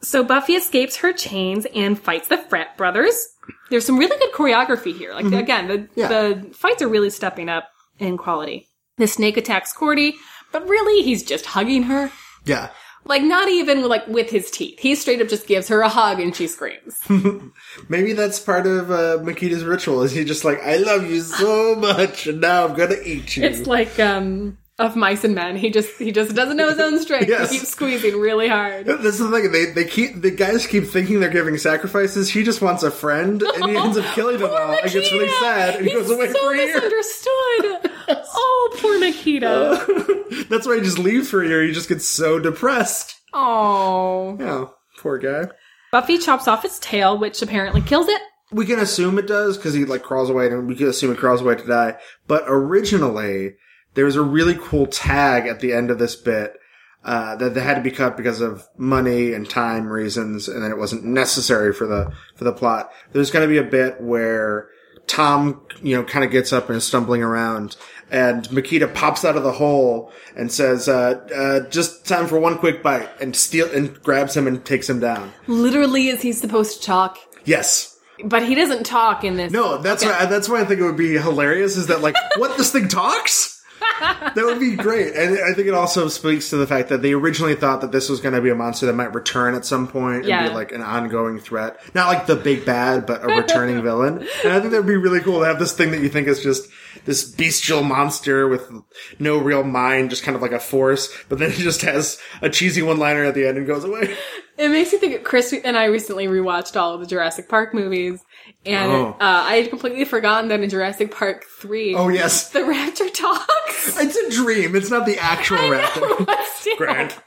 So Buffy escapes her chains and fights the Frat brothers. There's some really good choreography here. Like again, the Mm-hmm. Yeah. the fights are really stepping up in quality. The snake attacks Cordy, but really he's just hugging her. yeah. Like not even like with his teeth. He straight up just gives her a hug and she screams. Maybe that's part of uh, Machida's ritual. Is he just like, I love you so much, and now I'm gonna eat you. it's like um of mice and men. He just he just doesn't know his own strength. Yes. He keeps squeezing really hard. This is the thing. They they keep the guys keep thinking they're giving sacrifices. He just wants a friend, and he ends up killing them all. And gets really sad, and He's goes away so for a year. misunderstood. oh, poor Machida. That's why he just leaves for a year. He just gets so depressed. Oh. Yeah, poor guy. Buffy chops off its tail, which apparently kills it. We can assume it does because he like crawls away, and we can assume it crawls away to die. But originally, there was a really cool tag at the end of this bit uh, that they had to be cut because of money and time reasons, and then it wasn't necessary for the for the plot. There's going to be a bit where Tom, you know, kind of gets up and is stumbling around, and Machida pops out of the hole and says, uh, uh, "Just time for one quick bite," and steal and grabs him and takes him down. Literally, is he supposed to talk? Yes. But he doesn't talk in this. No, that's why that's why I think it would be hilarious. Is that like what this thing talks? that would be great, and I think it also speaks to the fact that they originally thought that this was going to be a monster that might return at some point and Yeah. be like an ongoing threat, not like the big bad, but a returning villain. And I think that would be really cool to have this thing that you think is just this bestial monster with no real mind, just kind of like a force, but then it just has a cheesy one-liner at the end and goes away. It makes me think of Chris and I recently rewatched all of the Jurassic Park movies, and Oh. uh, I had completely forgotten that in Jurassic Park 3, Oh yes, the raptor talks. it's a dream. It's not the actual I raptor. know, but still. Grant.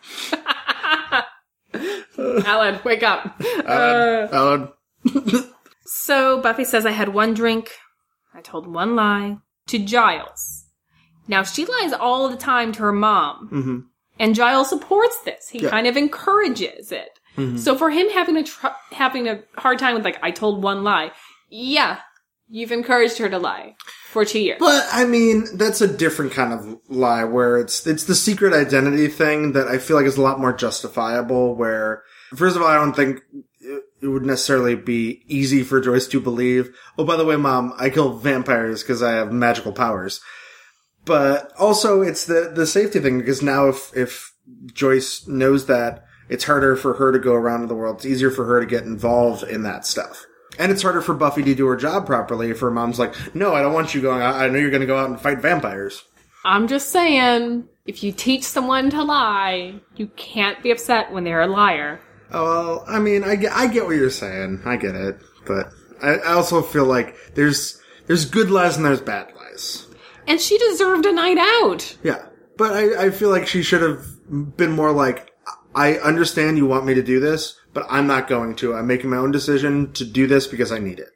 Alan, wake up. Alan, Uh, Alan. So Buffy says, I had one drink. I told one lie to Giles. Now she lies all the time to her mom. Mm-hmm. And Giles supports this. He Yeah. kind of encourages it. So for him having a tr- having a hard time with like I told one lie, yeah, you've encouraged her to lie for two years. But I mean, that's a different kind of lie where it's it's the secret identity thing that I feel like is a lot more justifiable. Where first of all, I don't think it it would necessarily be easy for Joyce to believe. Oh, by the way, mom, I kill vampires because I have magical powers. But also, it's the the safety thing because now if if Joyce knows that it's harder for her to go around in the world, it's easier for her to get involved in that stuff. And it's harder for Buffy to do her job properly if her mom's like, no, I don't want you going out. I know you're going to go out and fight vampires. I'm just saying, if you teach someone to lie, you can't be upset when they're a liar. Oh, well, I mean, I get, I get what you're saying. I get it. But I, I also feel like there's, there's good lies and there's bad lies. And she deserved a night out. Yeah. But I, I feel like she should have been more like, I understand you want me to do this, but I'm not going to. I'm making my own decision to do this because I need it.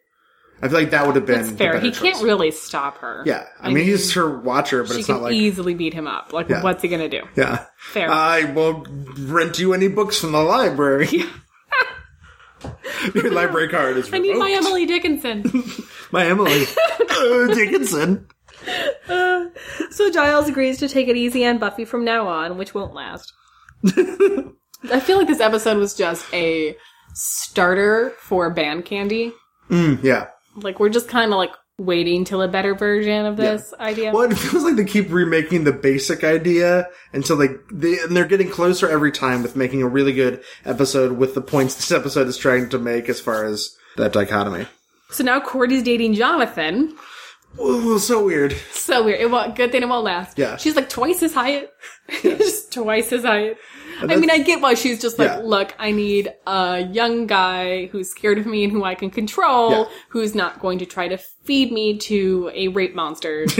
I feel like that would have been That's fair. He choice. can't really stop her. Yeah. I, mean, he's her watcher, but it's not like, easily beat him up. Like, Yeah. what's he gonna do? yeah. Fair. I won't rent you any books from the library. Your library card is I need my. Emily Dickinson. My Emily. uh, Dickinson. so Giles agrees to take it easy on Buffy from now on, which won't last. I feel like this episode was just a starter for band candy. Mm, yeah. Like we're just kind of like waiting till a better version of this idea. Well, it feels like they keep remaking the basic idea until they, they and they're getting closer every time with making a really good episode with the points this episode is trying to make as far as that dichotomy. So now Cordy's dating Jonathan. Ooh, so weird. So weird. It won't, good thing it won't last. Yeah. She's like twice his height. just twice as high. I mean, I get why she's just like, Yeah. look, I need a young guy who's scared of me and who I can control, Yeah. who's not going to try to feed me to a rape monster.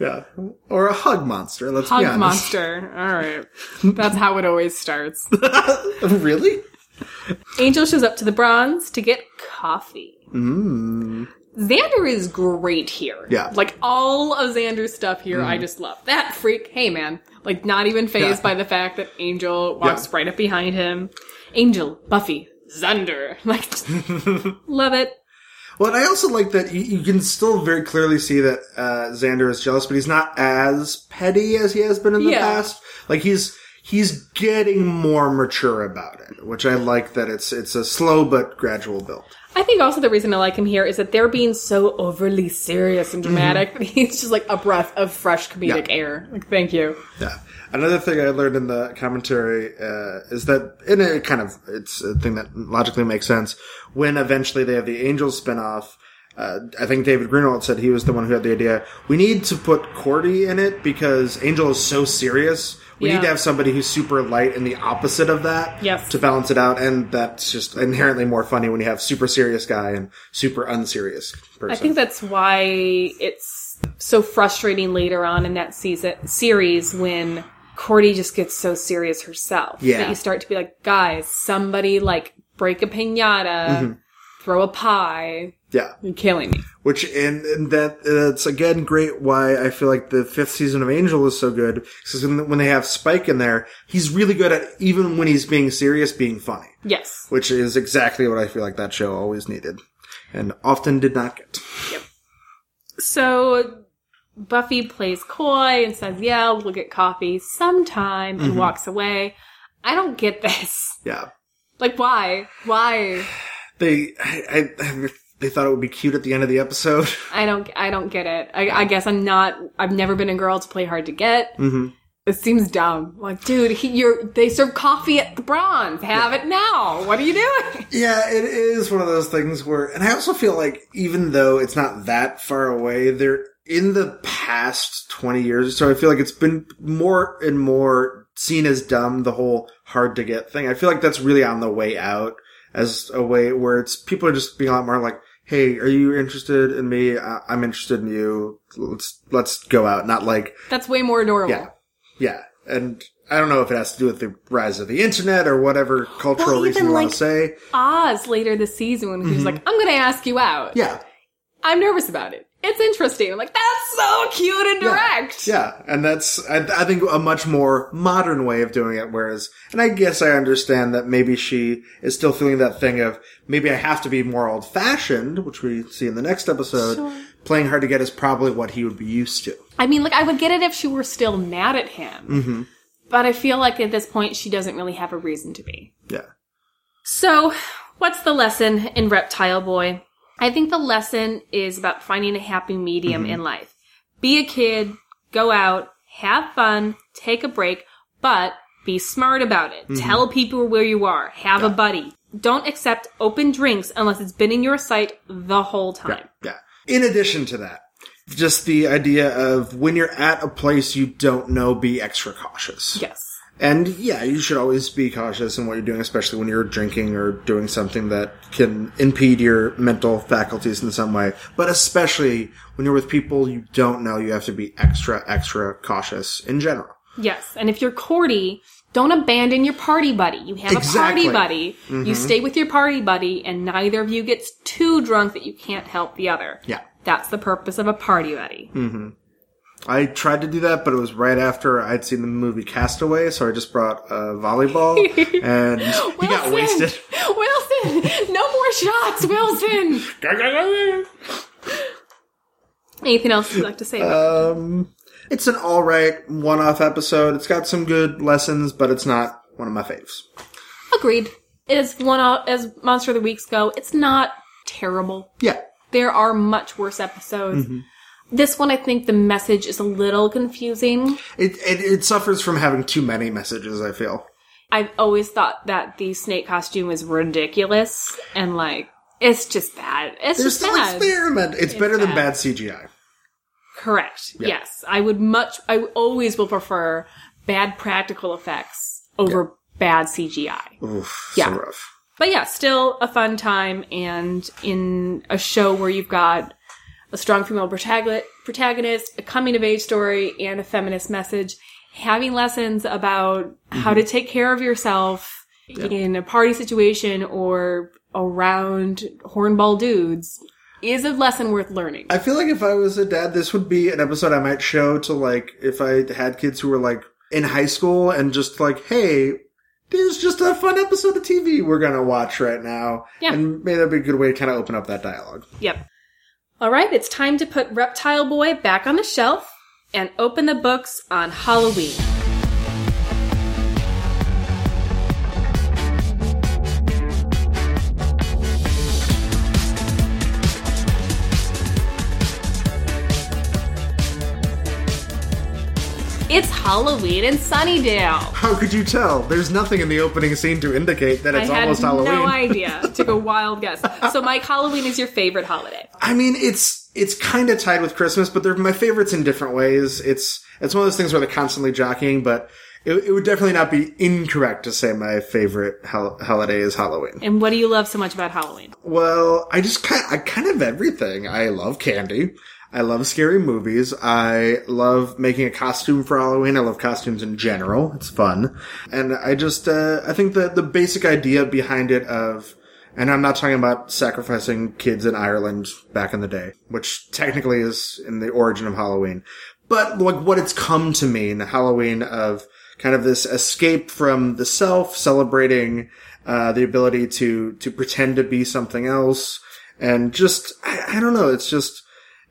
Yeah. Or a hug monster, let's be Hug honest. monster. All right. That's how it always starts. really? Angel shows up to the bronze to get coffee. Mm. Xander is great here. Yeah. Like all of Xander's stuff here, I just love. That freak, hey man. Like not even phased Yeah. by the fact that Angel walks Yeah. right up behind him. Angel, Buffy, Xander. Like, love it. Well, and I also like that you, you can still very clearly see that uh, Xander is jealous, but he's not as petty as he has been in the Yeah. past. Like he's he's getting more mature about it, which I like that it's it's a slow but gradual build. I think also the reason I like him here is that they're being so overly serious and dramatic that he's just like a breath of fresh comedic Mm-hmm. Yeah. air. Like, thank you. Yeah. Another thing I learned in the commentary uh, is that, and it kind of it's a thing that logically makes sense. When eventually they have the Angels spinoff, uh, I think David Greenwalt said he was the one who had the idea. We need to put Cordy in it because Angel is so serious. We Yeah. need to have somebody who's super light and the opposite of that Yes. to balance it out, and that's just inherently more funny when you have super serious guy and super unserious person. I think that's why it's so frustrating later on in that season series when Cordy just gets so serious herself. Yeah. That you start to be like, guys, somebody like break a pinata, Mm-hmm. throw a pie. Yeah. You're killing me. Which and, and that that's again great. Why I feel like the fifth season of Angel is so good because when, they have Spike in there, he's really good at even when he's being serious, being funny, Yes. which is exactly what I feel like that show always needed, and often did not get. Yep. So Buffy plays coy and says, yeah, we'll get coffee sometime Mm-hmm. and walks away. I don't get this. Yeah, Like, why? Why? they I, I, they thought it would be cute at the end of the episode. I don't, I don't get it. I, I guess I'm not, I've never been a girl to play hard to get. hmm It seems dumb. Like, dude, he, you're, they serve coffee at the bronze. Have it now. What are you doing? Yeah, it is one of those things where, and I also feel like even though it's not that far away, they're in the past 20 years or so, I feel like it's been more and more seen as dumb, the whole hard to get thing. I feel like that's really on the way out as a way where it's, people are just being a lot more like, Hey, are you interested in me? I- I'm interested in you. Let's, let's go out. Not like, That's way more adorable. yeah, yeah. And I don't know if it has to do with the rise of the internet or whatever cultural Well, reason you want to say. Oz later this season when he was like, I'm gonna ask you out. Mm-hmm. Yeah. I'm nervous about it. It's interesting. I'm like, that's so cute and direct. Yeah, and that's I, I think a much more modern way of doing it. Whereas, and I guess I understand that maybe she is still feeling that thing of maybe I have to be more old fashioned, which we see in the next episode. Sure. Playing hard to get is probably what he would be used to. I mean, like, I would get it if she were still mad at him. Mm-hmm. But I feel like at this point, she doesn't really have a reason to be. Yeah, So, what's the lesson in Reptile Boy? I think the lesson is about finding a happy medium in life. Be a kid, go out, have fun, take a break, but be smart about it. Mm-hmm. Tell people where you are. Have a buddy. Don't accept open drinks unless it's been in your sight the whole time. yeah. In addition to that, just the idea of when you're at a place you don't know, be extra cautious. Yes. And yeah, you should always be cautious in what you're doing, especially when you're drinking or doing something that can impede your mental faculties in some way. But especially when you're with people you don't know, you have to be extra, extra cautious in general. Yes, and if you're Cordy, don't abandon your party buddy. You have Exactly. a party buddy. You mm-hmm. stay with your party buddy, and neither of you gets too drunk that you can't help the other. Yeah. That's the purpose of a party buddy. Mm-hmm. I tried to do that, but it was right after I'd seen the movie Castaway, so I just brought a volleyball and he got wasted. Wilson! No more shots, Wilson! Anything else you'd like to say? Um, it's an alright one-off episode. It's got some good lessons, but it's not one of my faves. Agreed. As one out as Monster of the Weeks go, it's not terrible. Yeah. There are much worse episodes. This one, I think the message is a little confusing. It, it it suffers from having too many messages. I feel. I've always thought that the snake costume is ridiculous and like it's just bad. It's There's just still bad. experiment. It's, better than bad. bad CGI. Correct. Yes, I would much. I always will prefer bad practical effects over bad CGI. Oof, Yeah. so rough. But yeah, still a fun time, and in a show where you've got a strong female protagonist, a coming of age story, and a feminist message, having lessons about how to take care of yourself in a party situation or around hornball dudes is a lesson worth learning. I feel like if I was a dad, this would be an episode I might show to like if I had kids who were like in high school and just like, hey, there's just a fun episode of TV we're gonna watch right now. Yeah. And maybe that'd be a good way to kind of open up that dialogue. Yep. All right, it's time to put Reptile Boy back on the shelf and open the books on Halloween. Halloween in Sunnydale. How could you tell? There's nothing in the opening scene to indicate that it's I had almost Halloween. no idea. Took a wild guess. So, Mike, Halloween is your favorite holiday. I mean, it's it's kind of tied with Christmas, but they're my favorites in different ways. It's it's one of those things where they're constantly jockeying, but it, it would definitely not be incorrect to say my favorite hol- holiday is Halloween. And what do you love so much about Halloween? Well, I just kind I kind of everything. I love candy. I love scary movies. I love making a costume for Halloween. I love costumes in general. It's fun. And I just, uh, I think that the basic idea behind it of, and I'm not talking about sacrificing kids in Ireland back in the day, which technically is in the origin of Halloween, but like what it's come to mean, the Halloween of kind of this escape from the self, celebrating, uh, the ability to, to pretend to be something else. And just, I, I don't know, it's just,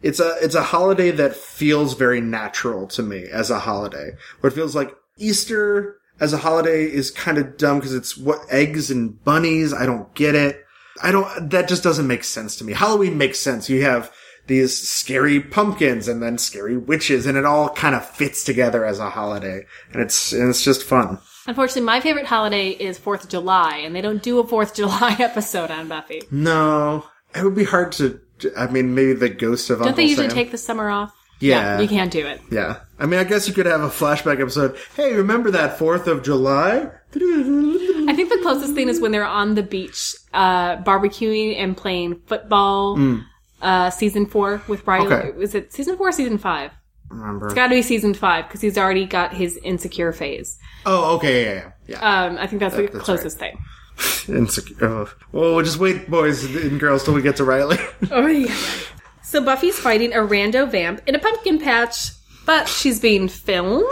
it's a it's a holiday that feels very natural to me as a holiday. Where it feels like Easter as a holiday is kind of dumb because it's what eggs and bunnies. I don't get it. I don't. That just doesn't make sense to me. Halloween makes sense. You have these scary pumpkins and then scary witches, and it all kind of fits together as a holiday, and it's and it's just fun. Unfortunately, my favorite holiday is 4th of July, and they don't do a 4th of July episode on Buffy. No, it would be hard to. I mean, maybe the ghost of Don't Uncle they usually Sam. take the summer off? Yeah. You can't do it. Yeah. I mean, I guess you could have a flashback episode. Hey, remember that 4th of July? I think the closest thing is when they're on the beach, uh, barbecuing and playing football, uh, season four with Riley. Mm. Okay. Is it season four or season five? Remember. It's gotta be season five, because he's already got his insecure phase. oh, okay, yeah, yeah. yeah. Um, I think that's the that's closest thing. Insecure. Oh. Just wait, boys and girls, till we get to Riley. Oh, yeah. So Buffy's fighting a rando vamp in a pumpkin patch, but she's being filmed.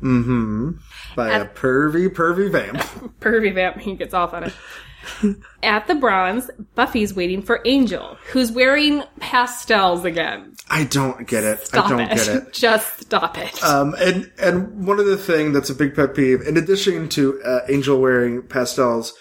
By a pervy, pervy vamp. Pervy vamp, he gets off on it. At the bronze, Buffy's waiting for Angel, who's wearing pastels again. I don't get it. Stop I don't it. get it. Just stop it. Um, and, and one other thing that's a big pet peeve, in addition to, uh, Angel wearing pastels,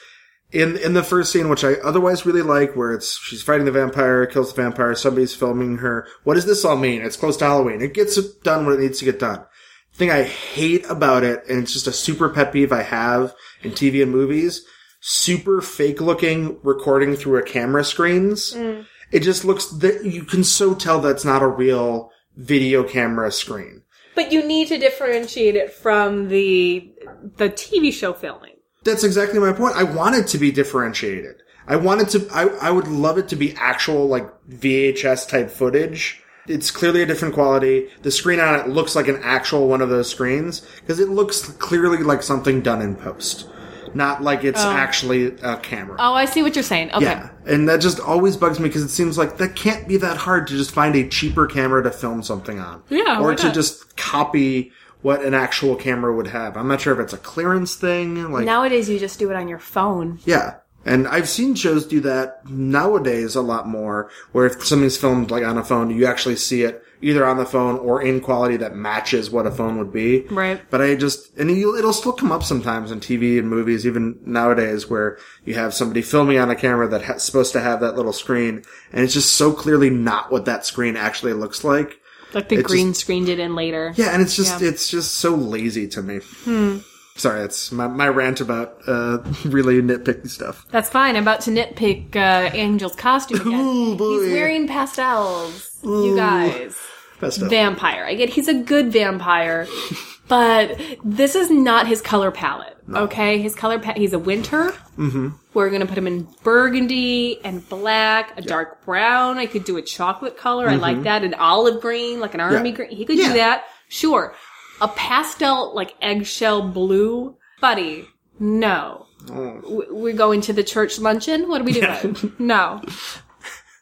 in, in the first scene, which I otherwise really like, where it's, she's fighting the vampire, kills the vampire, somebody's filming her. What does this all mean? It's close to Halloween. It gets done when it needs to get done. The thing I hate about it, and it's just a super pet peeve I have in TV and movies, super fake looking recording through a camera screens. Mm. It just looks that you can so tell that's not a real video camera screen. but you need to differentiate it from the the TV show filming. That's exactly my point. I want it to be differentiated. I want it to, I, I would love it to be actual, like, VHS type footage. It's clearly a different quality. The screen on it looks like an actual one of those screens, because it looks clearly like something done in post. Not like it's oh. actually a camera. Oh, I see what you're saying. Okay. Yeah. And that just always bugs me because it seems like that can't be that hard to just find a cheaper camera to film something on. Yeah, Or to not? just copy what an actual camera would have. I'm not sure if it's a clearance thing. Like, Nowadays, you just do it on your phone. yeah. And I've seen shows do that nowadays a lot more, where if something's filmed like on a phone, you actually see it either on the phone or in quality that matches what a phone would be. Right. But I just, and it'll still come up sometimes in TV and movies, even nowadays, where you have somebody filming on a camera that's supposed to have that little screen, and it's just so clearly not what that screen actually looks like. Like the It green screened it in later. Yeah, and it's just, Yeah. it's just so lazy to me. Hmm. Sorry, that's my, my rant about, uh, really nitpicky stuff. That's fine. I'm about to nitpick uh, Angel's costume again. Ooh, boy. He's wearing pastels. You guys. Of. Vampire. I get he's a good vampire, but this is not his color palette. Okay, his color palette. He's a winter. Mm-hmm. We're gonna put him in burgundy and black, a dark brown. I could do a chocolate color. I like that. An olive green, like an army Yeah. green. He could Yeah. do that. Sure. A pastel, like eggshell blue, buddy. No. W- We're going to the church luncheon. What are we doing? no.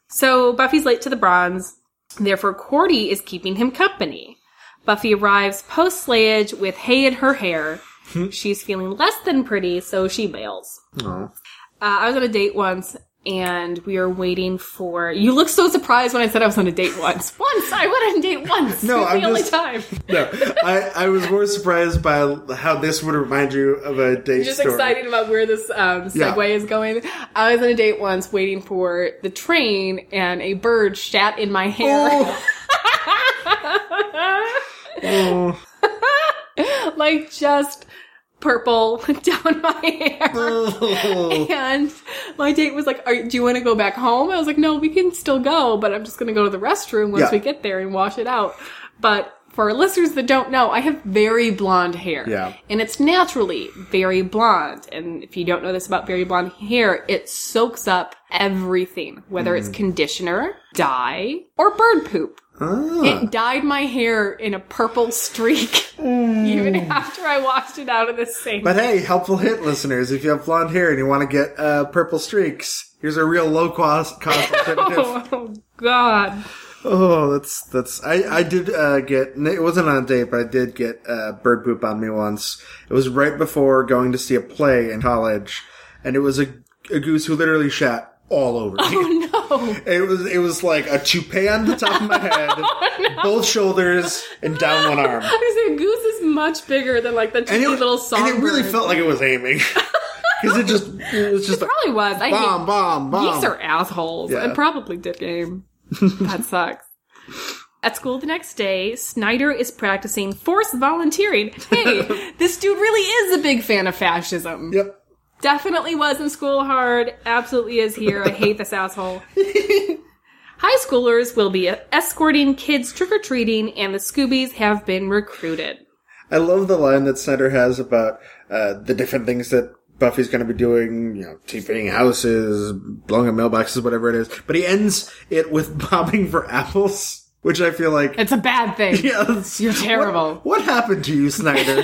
So Buffy's late to the bronze. Therefore, Cordy is keeping him company. Buffy arrives post slayage with hay in her hair. She's feeling less than pretty, so she bails. Uh, I was on a date once, and we were waiting for. You look so surprised when I said I was on a date once. Once I went on a date once. No, I'm the only just- time. No, I, I was more surprised by how this would remind you of a date Just story. excited about where this um, segue Yeah. is going. I was on a date once, waiting for the train, and a bird shat in my hair. Oh, like just purple down my hair. oh. And my date was like, Are, "Do you want to go back home?" I was like, "No, we can still go, but I'm just going to go to the restroom once Yeah. we get there and wash it out." But for our listeners that don't know, I have very blonde hair. Yeah. And it's naturally very blonde. And if you don't know this about very blonde hair, it soaks up everything, whether it's Mm. conditioner, dye, or bird poop. Ah. It dyed my hair in a purple streak, even after I washed it out of the sink. But hey, helpful hint, listeners. If you have blonde hair and you want to get uh, purple streaks, here's a real low cost, cost alternative. oh, God. oh, that's that's. I I did uh, get. It wasn't on a date, but I did get uh, bird poop on me once. It was right before going to see a play in college, and it was a, a goose who literally shat all over oh, me. Oh, no. It was it was like a toupee on the top of my head, oh, both shoulders, and down one arm. I said, Goose is much bigger than like the it, little and it really felt like it was aiming. Because it just it was just like Probably was. I bomb, hate bomb, bomb. geese are assholes Yeah. and probably did game. that sucks. At school the next day, Snyder is practicing forced volunteering. Hey, this dude really is a big fan of fascism. Yep. Definitely was in school hard. Absolutely is here. I hate this asshole. High schoolers will be escorting kids trick or treating, and the Scoobies have been recruited. I love the line that Snyder has about uh, the different things that Buffy's going to be doing, you know, TPing houses, blowing up mailboxes, whatever it is. But he ends it with bobbing for apples, which I feel like. It's a bad thing. Yeah, You're terrible. What, what happened to you, Snyder?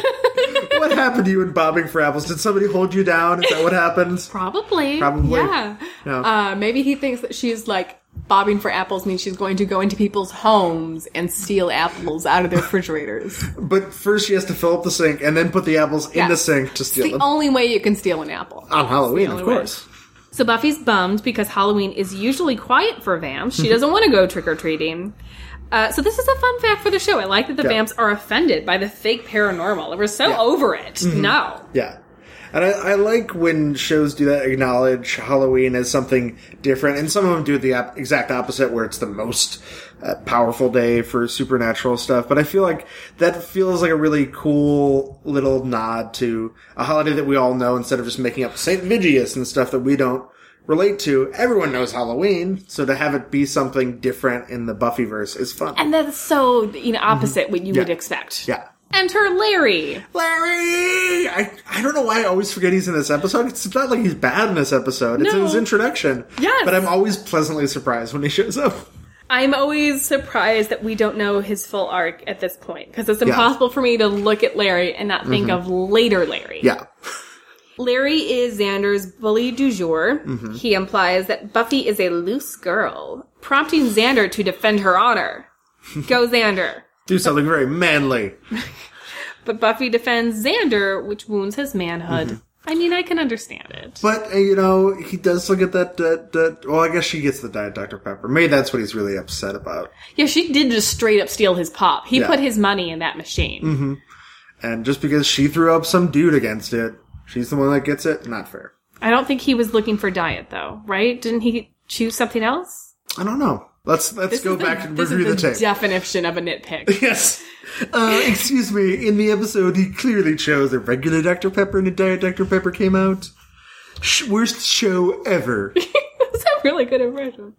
What happened to you in bobbing for apples? Did somebody hold you down? Is that what happened? Probably. Probably. Yeah. Yeah. Uh, maybe he thinks that she's like bobbing for apples means she's going to go into people's homes and steal apples out of their refrigerators. But first she has to fill up the sink and then put the apples in the sink to steal the them. only way you can steal an apple. On Halloween, of only way. course. So Buffy's bummed because Halloween is usually quiet for vamps. She doesn't want to go trick or treating. Uh, so this is a fun fact for the show. I like that the Yeah. vamps are offended by the fake paranormal. We're so Yeah. Mm-hmm. over it. No. Yeah. And I, I like when shows do that, acknowledge Halloween as something different, and some of them do the exact opposite, where it's the most uh, powerful day for supernatural stuff. But I feel like that feels like a really cool little nod to a holiday that we all know, instead of just making up Saint Vigeous and stuff that we don't relate to. Everyone knows Halloween, so to have it be something different in the Buffyverse is fun. And that's so, you know, opposite mm-hmm. what you would expect. yeah. Enter Larry. Larry! I, I don't know why I always forget he's in this episode. It's not like he's bad in this episode. It's in his introduction. Yes. But I'm always pleasantly surprised when he shows up. I'm always surprised that we don't know his full arc at this point because it's impossible for me to look at Larry and not think mm-hmm. of later Larry. Yeah. Larry is Xander's bully du jour. Mm-hmm. He implies that Buffy is a loose girl, prompting Xander to defend her honor. Go Xander. Do something very manly. But Buffy defends Xander, which wounds his manhood. Mm-hmm. I mean, I can understand it. But uh, you know, he does still get that, that. That. Well, I guess she gets the Diet Dr Pepper. Maybe that's what he's really upset about. Yeah, she did just straight up steal his pop. He Yeah. put his money in that machine. Mm-hmm. And just because she threw up some dude against it, she's the one that gets it. Not fair. I don't think he was looking for diet though, right? Didn't he choose something else? I don't know. Let's let's This go is the- back and this review is the the, tape. definition of a nitpick. Yes. Uh, excuse me. In the episode, he clearly chose a regular Dr Pepper, and a Diet Dr Pepper came out. Sh- worst show ever. That's a really good impression.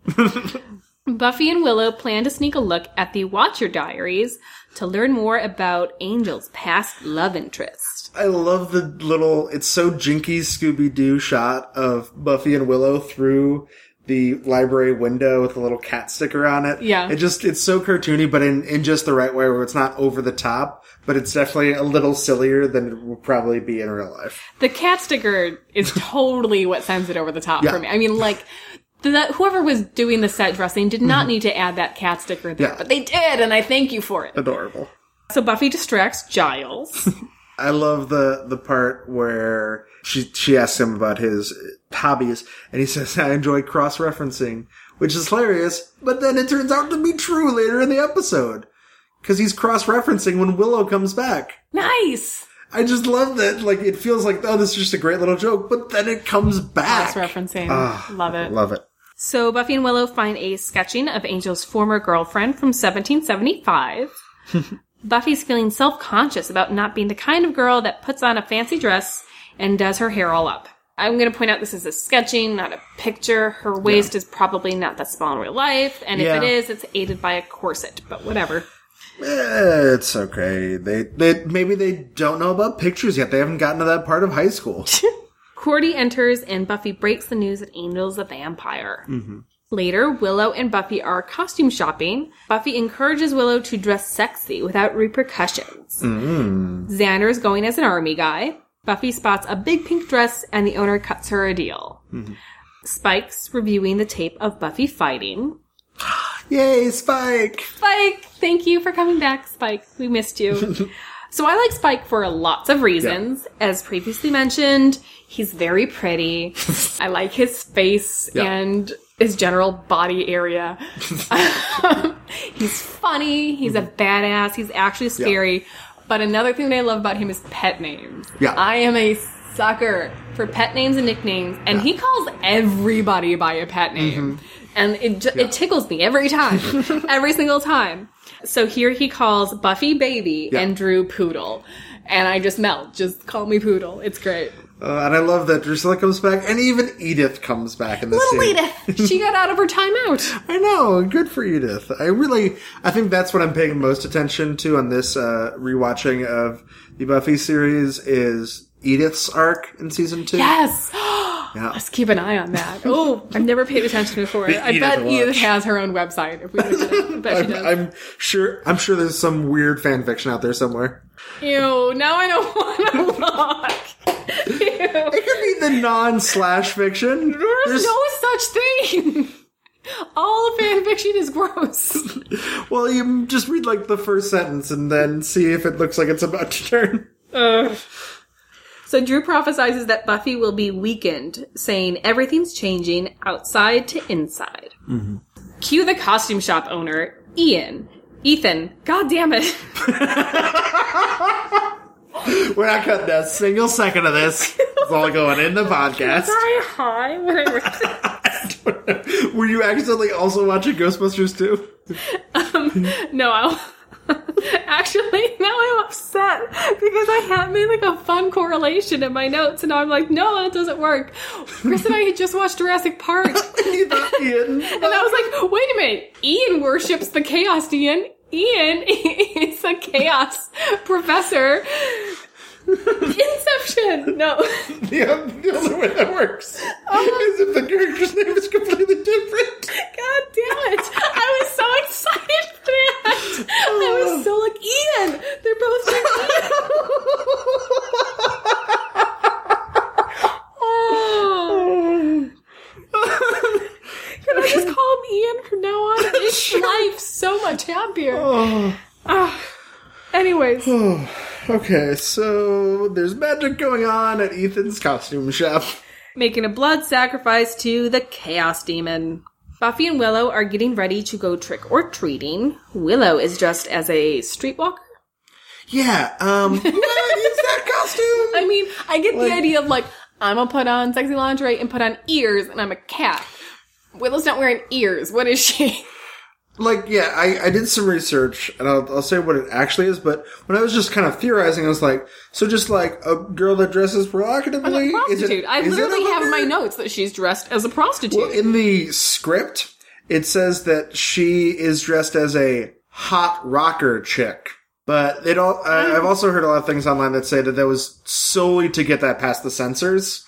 Buffy and Willow plan to sneak a look at the Watcher Diaries to learn more about Angel's past love interest. I love the little, it's so jinky Scooby Doo shot of Buffy and Willow through the library window with a little cat sticker on it. Yeah. It just, it's so cartoony, but in, in just the right way where it's not over the top, but it's definitely a little sillier than it would probably be in real life. The cat sticker is totally what sends it over the top Yeah. for me. I mean, like, the, whoever was doing the set dressing did not need to add that cat sticker there, Mm-hmm. Yeah. but they did, and I thank you for it. Adorable. So Buffy distracts Giles. I love the the part where she she asks him about his hobbies, and he says, "I enjoy cross referencing," which is hilarious. But then it turns out to be true later in the episode because he's cross referencing when Willow comes back. nice! I just love that. Like it feels like oh, this is just a great little joke, but then it comes back. Cross referencing. Ah, Love it. Love it. So Buffy and Willow find a sketching of Angel's former girlfriend from 1775. Buffy's feeling self-conscious about not being the kind of girl that puts on a fancy dress and does her hair all up. I'm going to point out this is a sketching, not a picture. Her waist is probably not that small in real life, and if it is, it's aided by a corset, but whatever. Eh, it's okay. They they maybe they don't know about pictures yet. They haven't gotten to that part of high school. Cordy enters and Buffy breaks the news that Angel's a vampire. Later, Willow and Buffy are costume shopping. Buffy encourages Willow to dress sexy without repercussions. Mm. Xander is going as an army guy. Buffy spots a big pink dress and the owner cuts her a deal. Mm-hmm. Spike's reviewing the tape of Buffy fighting. Yay, Spike! Spike, thank you for coming back, Spike. We missed you. so I like Spike for lots of reasons. As previously mentioned, he's very pretty. I like his face Yeah. and his general body area. he's funny. He's a badass. He's actually scary. But another thing that I love about him is pet names. Yeah. I am a sucker for pet names and nicknames, and he calls everybody by a pet name. Mm-hmm. And it, ju- it tickles me every time. every single time. So here he calls Buffy Baby Yeah. and Dru Poodle. And I just melt. Just call me Poodle. It's great. Uh, and I love that Drusilla comes back, and even Edith comes back in this Little scene. Edith. she got out of her timeout. I know, good for Edith. I really, I think that's what I'm paying most attention to on this uh, rewatching of the Buffy series is Edith's arc in season two. Yes. Yeah. Let's keep an eye on that. Oh, I've never paid attention before. I Edith bet watch. Edith has her own website. If we look at it. I bet she I'm, does. I'm sure. I'm sure there's some weird fan fiction out there somewhere. Ew, now I don't want to look. Ew. It could be the non-slash fiction. There's, There's- no such thing. All fan fiction is gross. Well, you just read like the first sentence and then see if it looks like it's about to turn. So Dru prophesizes that Buffy will be weakened, saying everything's changing outside to inside. Mm-hmm. Cue the costume shop owner, Ian. Ethan, god damn it. We're not cutting a single second of this. It's all going in the podcast. Hi, hi, whatever. Were you accidentally also watching Ghostbusters too? Um, no, I. Actually, now I'm upset because I had made like a fun correlation in my notes, and now I'm like, no, that doesn't work. Chris and I had just watched Jurassic Park, and You thought Ian. I was like, wait a minute, Ian worships the chaos. Ian, Ian is a chaos professor. Inception. No. The, the only way that works oh. is if the character's name is completely different. God damn it! I was so excited for that. I was so like, Ian. They're both named Ian. oh. oh. Can I just call him Ian from now on? It makes life so much happier. Oh. Anyways, Okay, so there's magic going on at Ethan's costume shop. Making a blood sacrifice to the Chaos Demon. Buffy and Willow are getting ready to go trick or treating. Willow is dressed as a streetwalker. Yeah, um, what is that costume? I mean, I get Like- the idea of like, I'm gonna put on sexy lingerie and put on ears, and I'm a cat. Willow's not wearing ears. What is she? like, yeah, I, I did some research, and I'll, I'll say what it actually is, but when I was just kind of theorizing, I was like, so just like a girl that dresses provocatively? A prostitute. I is it literally a have in my notes that she's dressed as a prostitute. Well, in the script, it says that she is dressed as a hot rocker chick. But it all, I, mm. I've also heard a lot of things online that say that that was solely to get that past the censors,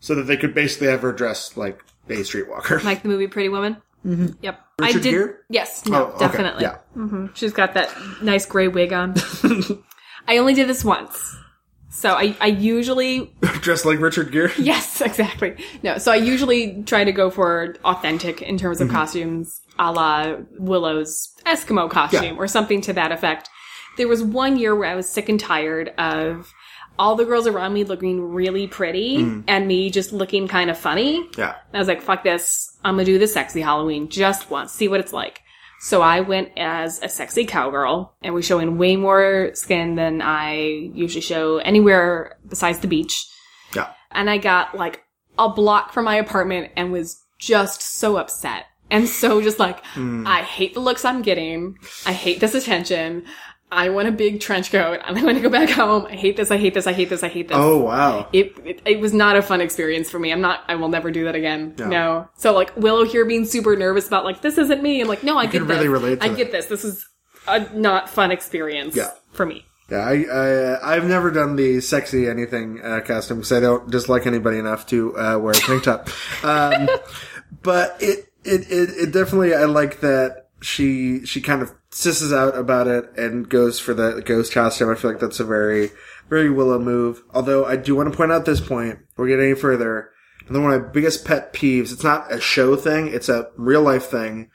so that they could basically have her dressed like a streetwalker. Like the movie Pretty Woman. Mm-hmm. Yep. Richard I did. Gere? yes. Oh, okay, definitely. Yeah. She's got that nice gray wig on. I only did this once. So I, I usually dressed like Richard Gere. Yes, exactly. No, so I usually try to go for authentic in terms of Mm-hmm. costumes, a la Willow's Eskimo costume Yeah. or something to that effect. There was one year where I was sick and tired of all the girls around me looking really pretty Mm. and me just looking kind of funny. Yeah. And I was like, fuck this. I'm gonna do the sexy Halloween just once, see what it's like. So I went as a sexy cowgirl and was showing way more skin than I usually show anywhere besides the beach Yeah. and I got like a block from my apartment and was just so upset. And so just like, I hate the looks I'm getting. I hate this attention. I want a big trench coat. I'm going to go back home. I hate this. I hate this. I hate this. I hate this. Oh wow. It, it it was not a fun experience for me. I'm not. I will never do that again. No. So like Willow here being super nervous about like this isn't me. I'm like no, I get can this. really relate to I that. get this. This is a not fun experience. Yeah. For me. Yeah, I, I I've never done the sexy anything uh, costume because I don't dislike anybody enough to uh, wear a tank top. Um, but it, it it it definitely I like that she she kind of sisses out about it and goes for the ghost costume. I feel like that's a very very Willow move. Although I do want to point out this point. Before we get any further. And then one of my biggest pet peeves. It's not a show thing. It's a real life thing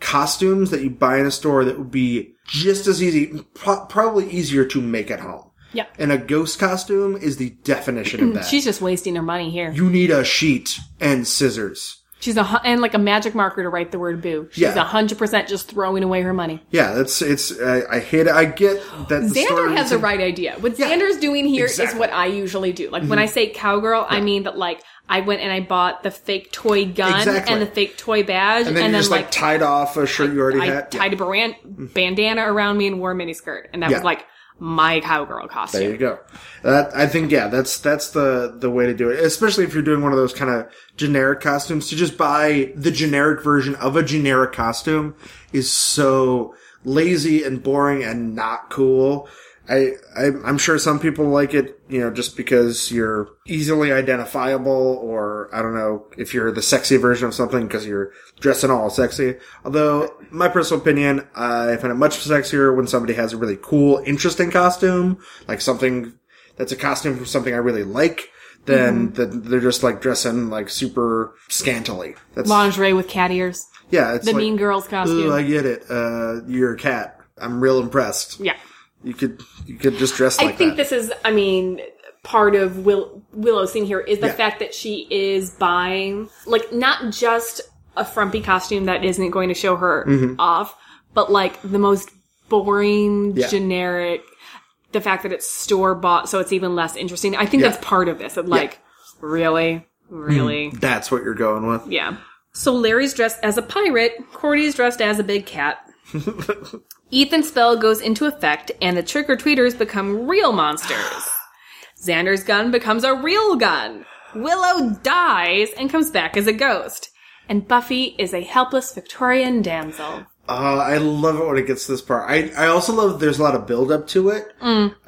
costumes that you buy in a store that would be just as easy, pro- probably easier to make at home. Yeah. And a ghost costume is the definition of that. She's just wasting her money here. you need a sheet and scissors. She's a and like a magic marker to write the word boo. She's Yeah. a hundred percent just throwing away her money. Yeah, that's it's. I, I hate it. I get that. the Xander story has the right idea. What Yeah, Xander's doing here is exactly. Mm-hmm. what I usually do. Like when I say cowgirl, I mean that like I went and I bought the fake toy gun Exactly. and the fake toy badge, And then you just like, tied off a shirt you already I had. Yeah. tied a bandana around me and wore a miniskirt, and that Yeah. was like my cowgirl costume. There you go. That I think yeah, that's that's the the way to do it. Especially if you're doing one of those kind of generic costumes, to just buy the generic version of a generic costume is so lazy and boring and not cool. I, I I'm sure some people like it, you know, just because you're easily identifiable, or I don't know if you're the sexy version of something because you're dressing all sexy. Although, my personal opinion, I find it much sexier when somebody has a really cool, interesting costume, like something that's a costume from something I really like. Than that they're just like dressing like super scantily. That's Lingerie with cat ears. yeah. It's The like, Mean Girls costume. I get it. Uh, you're a cat. I'm real impressed. yeah. You could you could just dress like I think that. this is, I mean, part of Will- Willow's thing here is the Yeah. fact that she is buying, like, not just a frumpy costume that isn't going to show her mm-hmm. off, but like the most boring, Yeah. generic, the fact that it's store bought, so it's even less interesting. I think Yeah. that's part of this. Of like, really? Really? Hmm. That's what you're going with. Yeah. So Larry's dressed as a pirate, Cordy's dressed as a big cat. Ethan's spell goes into effect, and the trick or treaters become real monsters. Xander's gun becomes a real gun. Willow dies and comes back as a ghost. And Buffy is a helpless Victorian damsel. Uh, I love it when it gets to this part. I, I also love there's a lot of build up to it,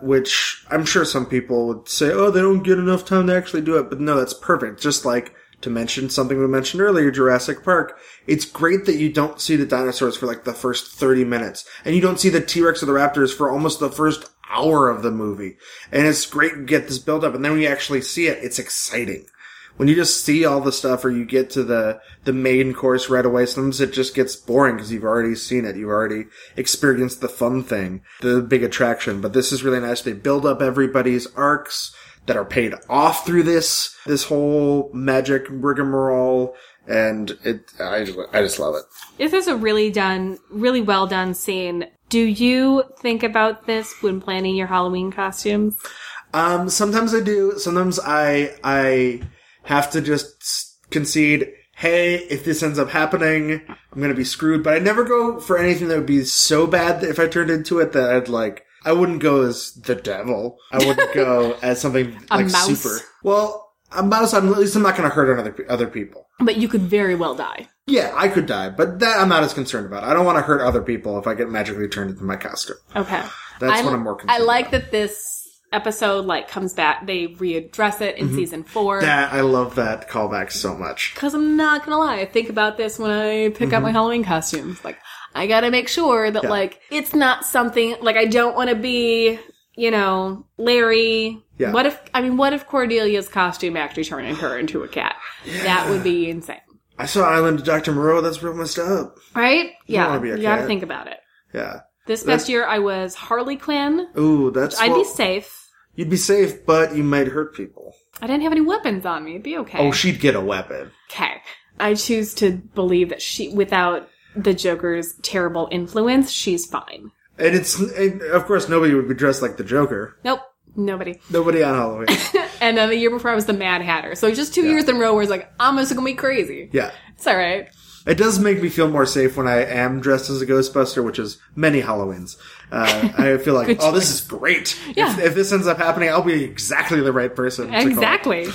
which I'm sure some people would say, oh, they don't get enough time to actually do it. But no, that's perfect. Just like to mention something we mentioned earlier, Jurassic Park. It's great that you don't see the dinosaurs for like the first 30 minutes and you don't see the T-Rex or the Raptors for almost the first hour of the movie. And it's great to get this build up. And then when you actually see it, it's exciting. when you just see all the stuff or you get to the the main course right away, sometimes it just gets boring because you've already seen it. You've already experienced the fun thing, the big attraction. But this is really nice. They build up everybody's arcs that are paid off through this this whole magic rigmarole, and it I just, I just love it. This is a really done, really well done scene. Do you think about this when planning your Halloween costumes? Um, sometimes I do. Sometimes I I have to just concede. Hey, if this ends up happening, I'm gonna be screwed. But I never go for anything that would be so bad that if I turned into it that I'd like. I wouldn't go as the devil. I wouldn't go as something A like mouse. super. Well, a mouse. I'm, at least I'm not gonna hurt other other people. But you could very well die. Yeah, I could die, but that I'm not as concerned about. I don't want to hurt other people if I get magically turned into my costume. Okay. That's I- what I'm more I like about. that this episode like comes back. They readdress it in Mm-hmm. season four. That I love that callback so much. Because I'm not gonna lie, I think about this when I pick out my Halloween costumes. Like, I gotta make sure that. Yeah. like it's not something like I don't want to be, you know, Larry. Yeah. What if I mean, what if Cordelia's costume actually turned her into a cat? That would be insane, I saw Island of Dr. Moreau. That's real messed up. right? Yeah, be a you gotta think about it. Yeah. This past year, I was Harley Quinn. Ooh, that's. I'd well, be safe. You'd be safe, but you might hurt people. I didn't have any weapons on me. It'd be okay. Oh, she'd get a weapon. Okay. I choose to believe that she, without the Joker's terrible influence, she's fine. And it's, and of course, nobody would be dressed like the Joker. Nope. Nobody. Nobody on Halloween. And then the year before I was the Mad Hatter. So just two years in a row where it's like, I'm just gonna be crazy. yeah. It's alright. It does make me feel more safe when I am dressed as a Ghostbuster, which is many Halloweens. Uh, I feel like, oh, this is great. Yeah. If, if this ends up happening, I'll be exactly the right person. to call. Exactly.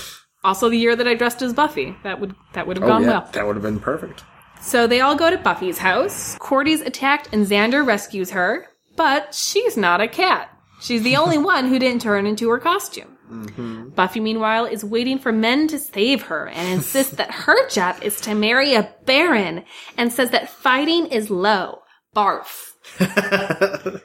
Also the year that I dressed as Buffy. That would that would have Oh, gone yeah. well. That would have been perfect. So they all go to Buffy's house. Cordy's attacked and Xander rescues her, but she's not a cat. She's the only one who didn't turn into her costume. Mm-hmm. Buffy, meanwhile, is waiting for men to save her and insists that her job is to marry a baron and says that fighting is low. Barf.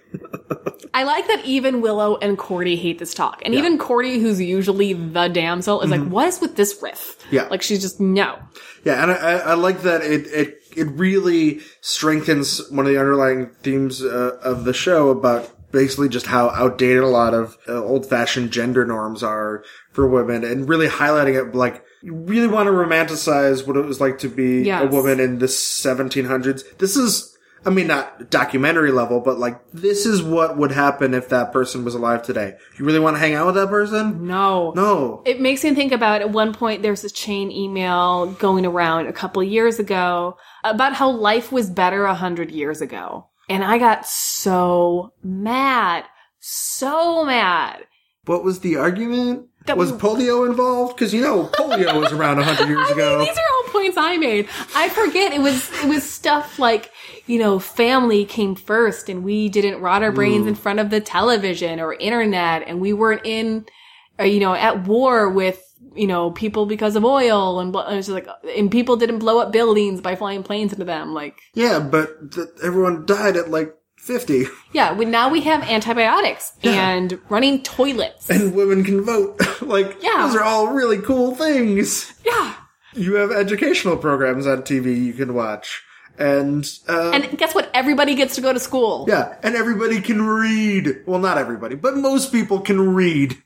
I like that even Willow and Cordy hate this talk. And even Cordy, who's usually the damsel, is like, mm-hmm. what is with this riff? Yeah. Like she's just, no. Yeah, and I, I like that it, it it really strengthens one of the underlying themes uh, of the show about basically just how outdated a lot of uh, old fashioned gender norms are for women, and really highlighting it like you really want to romanticize what it was like to be a woman in the 1700s. This is. I mean, not documentary level, but like, this is what would happen if that person was alive today. You really want to hang out with that person? No. No. It makes me think about at one point there's a chain email going around a couple years ago about how life was better a hundred years ago. And I got so mad. So mad. What was the argument? That was we- polio involved? Because you know polio was around hundred years I ago. mean, these are all points I made. I forget it was it was stuff like you know family came first, and we didn't rot our brains in front of the television or internet, and we weren't in, uh, you know, at war with you know people because of oil, and and it's just like and people didn't blow up buildings by flying planes into them. Like yeah, but th- everyone died at like fifty, yeah, we, now we have antibiotics Yeah. and running toilets. and women can vote. like Yeah. those are all really cool things. yeah. You have educational programs on TV you can watch, and uh, And guess what? Everybody gets to go to school. yeah, and everybody can read. Well, not everybody, but most people can read.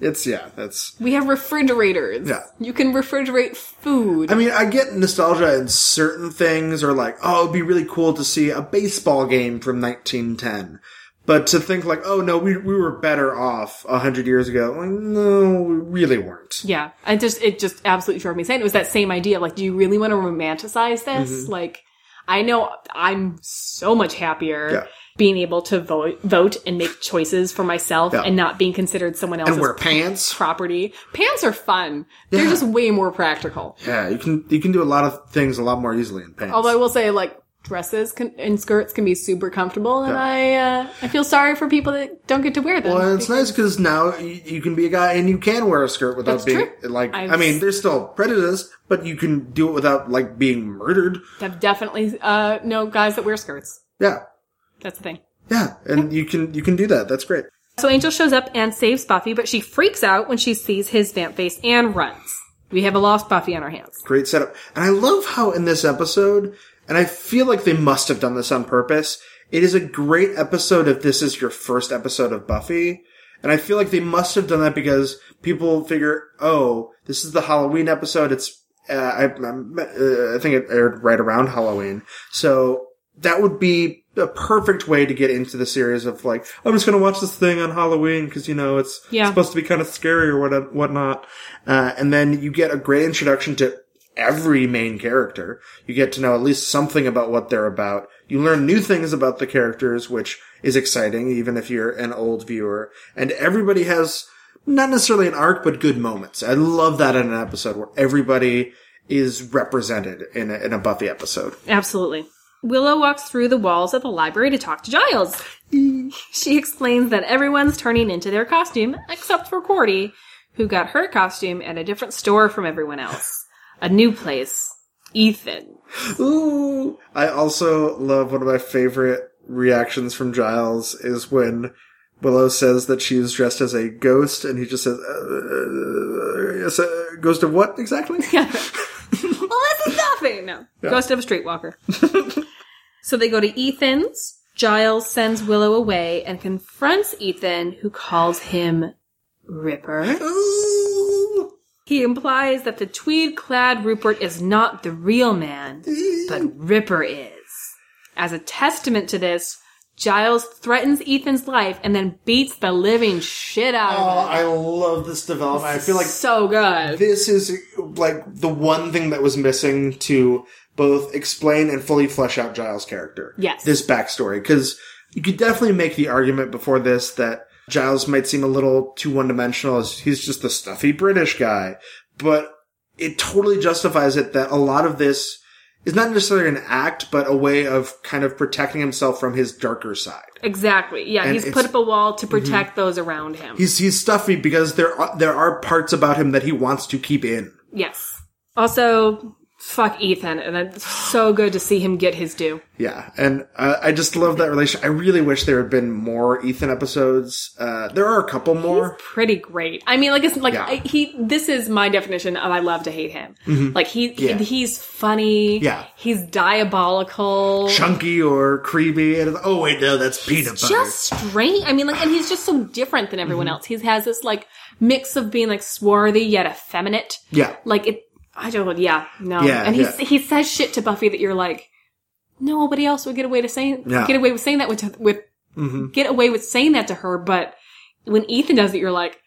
It's yeah, that's We have refrigerators. Yeah. You can refrigerate food. I mean, I get nostalgia in certain things, or like, oh, it'd be really cool to see a baseball game from 1910. But to think like, oh no, we we were better off a hundred years ago. Like, no, we really weren't. Yeah, I just it just absolutely drove me insane. It was that same idea. Like, do you really want to romanticize this? Mm-hmm. Like, I know I'm so much happier Yeah. being able to vote, vote and make choices for myself, Yeah. and not being considered someone else's And wear pants. property. Pants are fun. They're just way more practical. Yeah, you can you can do a lot of things a lot more easily in pants. Although I will say, like. Dresses can, and skirts can be super comfortable, and I uh, I feel sorry for people that don't get to wear them. well, it's nice because now you, you can be a guy and you can wear a skirt without being true. like. i I've- mean, there's still prejudice, but you can do it without like being murdered. I've definitely uh, know guys that wear skirts. Yeah, That's the thing. yeah, and you can you can do that. That's great. So Angel shows up and saves Buffy, but she freaks out when she sees his vamp face and runs. We have a lost Buffy on our hands. Great setup. And I love how in this episode, and I feel like they must have done this on purpose, it is a great episode if this is your first episode of Buffy. And I feel like they must have done that because people figure, oh, this is the Halloween episode. It's, uh, I, uh, I think it aired right around Halloween. So that would be a perfect way to get into the series of like, I'm just going to watch this thing on Halloween because, you know, it's Yeah. supposed to be kind of scary or what, whatnot. Uh, and then you get a great introduction to every main character. You get to know at least something about what they're about. You learn new things about the characters, which is exciting, even if you're an old viewer. And everybody has not necessarily an arc, but good moments. I love that in an episode where everybody is represented in a, in a Buffy episode. Absolutely. Willow walks through the walls of the library to talk to Giles. she explains that everyone's turning into their costume, except for Cordy, who got her costume at a different store from everyone else. A new place. Ethan. Ooh. I also love one of my favorite reactions from Giles is when Willow says that she's dressed as a ghost, and he just says, uh, yes, uh, "Ghost of what exactly?" well, this is nothing. No. Ghost of a streetwalker. so they go to Ethan's. Giles sends Willow away and confronts Ethan, who calls him Ripper. He implies that the tweed clad Rupert is not the real man, but Ripper is. As a testament to this, Giles threatens Ethan's life and then beats the living shit out Oh, of him. Oh, I love this development. I feel like so good. this is like the one thing that was missing to both explain and fully flesh out Giles' character. Yes. This backstory. Because you could definitely make the argument before this that Giles might seem a little too one dimensional as he's just the stuffy British guy. But it totally justifies it that a lot of this is not necessarily an act, but a way of kind of protecting himself from his darker side. Exactly. Yeah, And he's put up a wall to mm-hmm. protect those around him. He's he's stuffy because there are, there are parts about him that he wants to keep in. yes. Also, fuck Ethan, and it's so good to see him get his due. Yeah, and uh, I just love that relation. I really wish there had been more Ethan episodes. Uh, there are a couple more. Pretty great. I mean, like it's like Yeah. I, he. This is my definition of I love to hate him. Like he, he- he's funny. Yeah. he's diabolical. Chunky or creepy, and oh wait, no, that's peanut butter. just strange. I mean, like, and he's just so different than everyone Mm-hmm. else. He has this like mix of being like swarthy yet effeminate. yeah, Like it. I don't. Yeah. No. Yeah, And he yeah. he says shit to Buffy that you're like, nobody else would get away to saying Yeah. get away with saying that with with Mhm. get away with saying that to her. But when Ethan does it, you're like,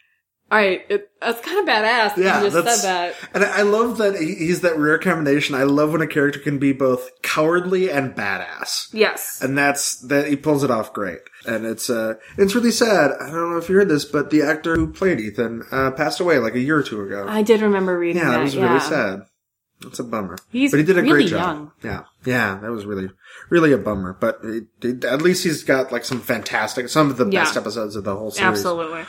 all right, it, that's kind of badass. yeah. you just That's said that. and I I love that he's that rare combination. I love when a character can be both cowardly and badass. Yes. And that's that he pulls it off great, and it's uh it's really sad. I don't know if you heard this, but the actor who played Ethan uh, passed away like a year or two ago. I did remember reading Yeah, that. that was yeah. really sad. That's a bummer. He's but he did a really great job. young. Yeah, yeah, that was really, really a bummer. But it, it- at least he's got like some fantastic, some of the Yeah. best episodes of the whole series. Absolutely.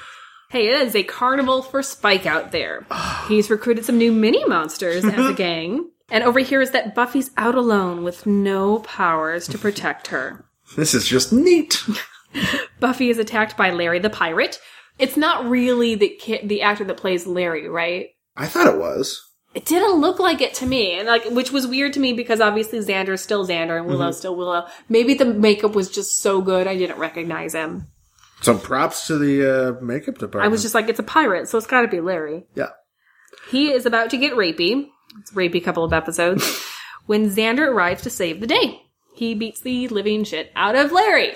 Hey, it is a carnival for Spike out there. He's recruited some new mini monsters as a gang, and over here is that Buffy's out alone with no powers to protect her. This is just neat. Buffy is attacked by Larry the pirate. It's not really the ki- the actor that plays Larry, right? I thought it was. It didn't look like it to me, and like, which was weird to me because obviously Xander's still Xander and Willow's mm-hmm. still Willow. Maybe the makeup was just so good I didn't recognize him. Some props to the uh, makeup department. I was just like, it's a pirate, so it's got to be Larry. yeah. He is about to get rapey. It's a rapey couple of episodes. when Xander arrives to save the day, he beats the living shit out of Larry.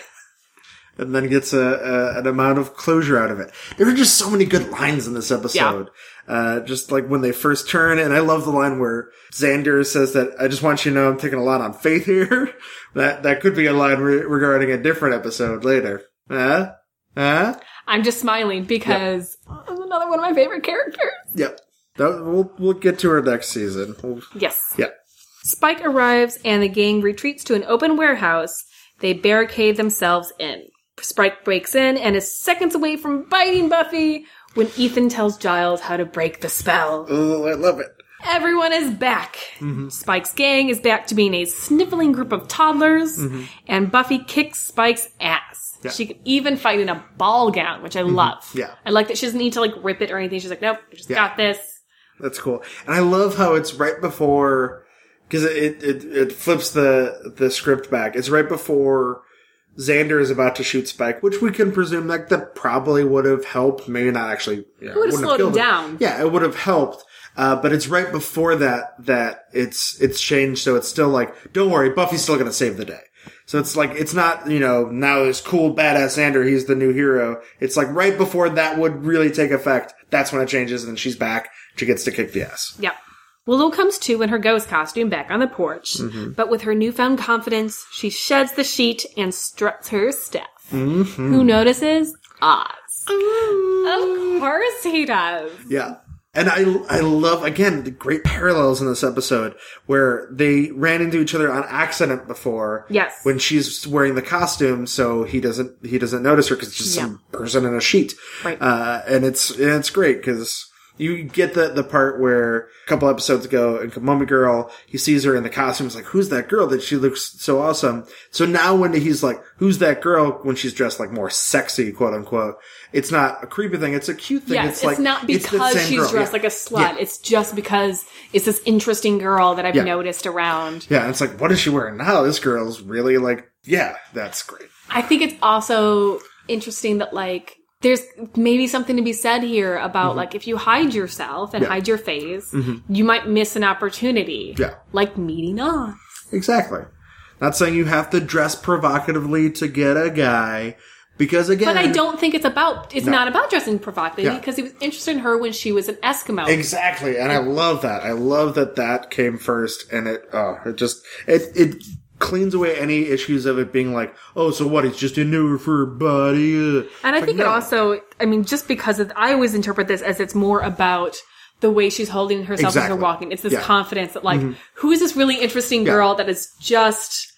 and then gets a, a an amount of closure out of it. There were just so many good lines in this episode. Uh, just like when they first turn, and I love the line where Xander says that I just want you to know I'm taking a lot on faith here. that that could be a line re- regarding a different episode later. Huh? Huh? I'm just smiling because it's another one of my favorite characters. Yep. That, we'll we'll get to her next season. We'll, Yes. yeah. Spike arrives and the gang retreats to an open warehouse. They barricade themselves in. Spike breaks in and is seconds away from biting Buffy when Ethan tells Giles how to break the spell. Oh, I love it. Everyone is back. Mm-hmm. Spike's gang is back to being a sniveling group of toddlers, mm-hmm. and Buffy kicks Spike's ass. Yeah. She could even fight in a ball gown, which I love. Yeah. I like that she doesn't need to like rip it or anything. She's like, nope, I just Yeah. got this. That's cool. And I love how it's right before, because it, it, it flips the, the script back. It's right before Xander is about to shoot Spike, which we can presume like that probably would have helped. Maybe not actually. Yeah, It would have slowed him down. Yeah, it would have helped. Uh, but it's right before that that it's it's changed, so it's still like, don't worry, Buffy's still gonna save the day. So it's like it's not you know now this cool badass Xander, he's the new hero. It's like right before that would really take effect. That's when it changes, and she's back. She gets to kick the ass. Yep. Willow comes to in her ghost costume back on the porch, Mm-hmm. but with her newfound confidence, she sheds the sheet and struts her stuff. Mm-hmm. Who notices? Oz. Of course he does. Yeah. And I, I love, again, the great parallels in this episode where they ran into each other on accident before. Yes. When she's wearing the costume, so he doesn't, he doesn't notice her because it's just some person in a sheet. Right. Uh, and it's, and it's great because you get the, the part where a couple episodes ago in Mummy Girl, he sees her in the costume. He's like, who's that girl that she looks so awesome? So now when he's like, who's that girl when she's dressed like more sexy, quote unquote, it's not a creepy thing. It's a cute thing. Yes, it's, it's, like, not because same she's girl. dressed Yeah. like a slut. Yeah. It's just because it's this interesting girl that I've Yeah. noticed around. Yeah, and it's like, what is she wearing now? This girl's really like, yeah, that's great. I think it's also interesting that like there's maybe something to be said here about like if you hide yourself and Mm-hmm. Yeah. Mm-hmm. hide your face, you might miss an opportunity. Yeah. Like meeting Oz. Exactly. Not saying you have to dress provocatively to get a guy, because again, But I don't think it's about it's No. not about dressing provocatively Yeah. because he was interested in her when she was an Eskimo. exactly, and I love that. I love that that came first, and it, oh, it just it it cleans away any issues of it being like, oh, so what? He's just a new for body. uh. And I It's think like, it also, I mean, just because of, I always interpret this as it's more about the way she's holding herself as Exactly. her walking. It's this Yeah. Mm-hmm. confidence that like, who is this really interesting girl that is just,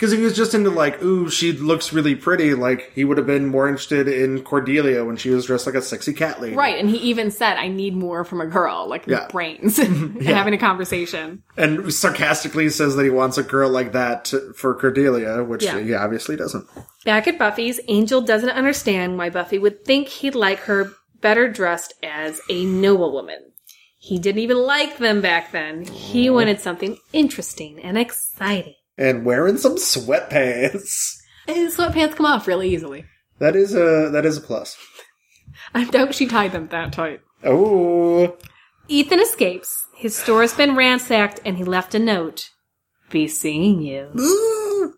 Because if he was just into like, ooh, she looks really pretty, like he would have been more interested in Cordelia when she was dressed like a sexy cat lady. right. And he even said, I need more from a girl, like Yeah. brains and having a conversation. And sarcastically says that he wants a girl like that to, for Cordelia, which Yeah. he obviously doesn't. Back at Buffy's, Angel doesn't understand why Buffy would think he'd like her better dressed as a noble woman. He didn't even like them back then. He wanted something interesting and exciting. And wearing some sweatpants. And his sweatpants come off really easily. That is a that is a plus. I doubt she tied them that tight. Oh, Ethan escapes. His store has been ransacked, and he left a note. Be seeing you.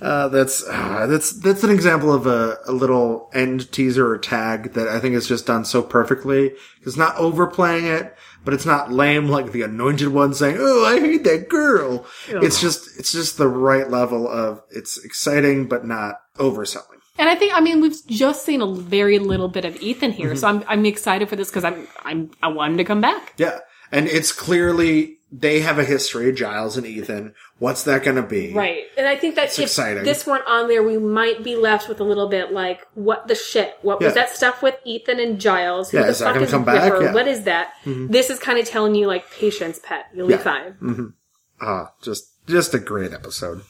uh, that's uh, that's that's an example of a, a little end teaser or tag that I think is just done so perfectly. It's not overplaying it, but it's not lame like the Anointed One saying, "Oh, I hate that girl." It's just it's just the right level of it's exciting but not overselling. And I think, I mean, we've just seen a very little bit of Ethan here, so mm-hmm. I'm I'm excited for this because I'm I'm I want him to come back. Yeah. And it's clearly they have a history, Giles and Ethan. What's that going to be? Right, and I think that if exciting. this weren't on there, we might be left with a little bit like, what the shit? What was that stuff with Ethan and Giles? Who Yeah, the is that fuck gonna is come back? Ripper? Yeah. Mm-hmm. What is that? This is kind of telling you like, patience, pet. You'll Yeah. be fine. Ah, just, just a great episode.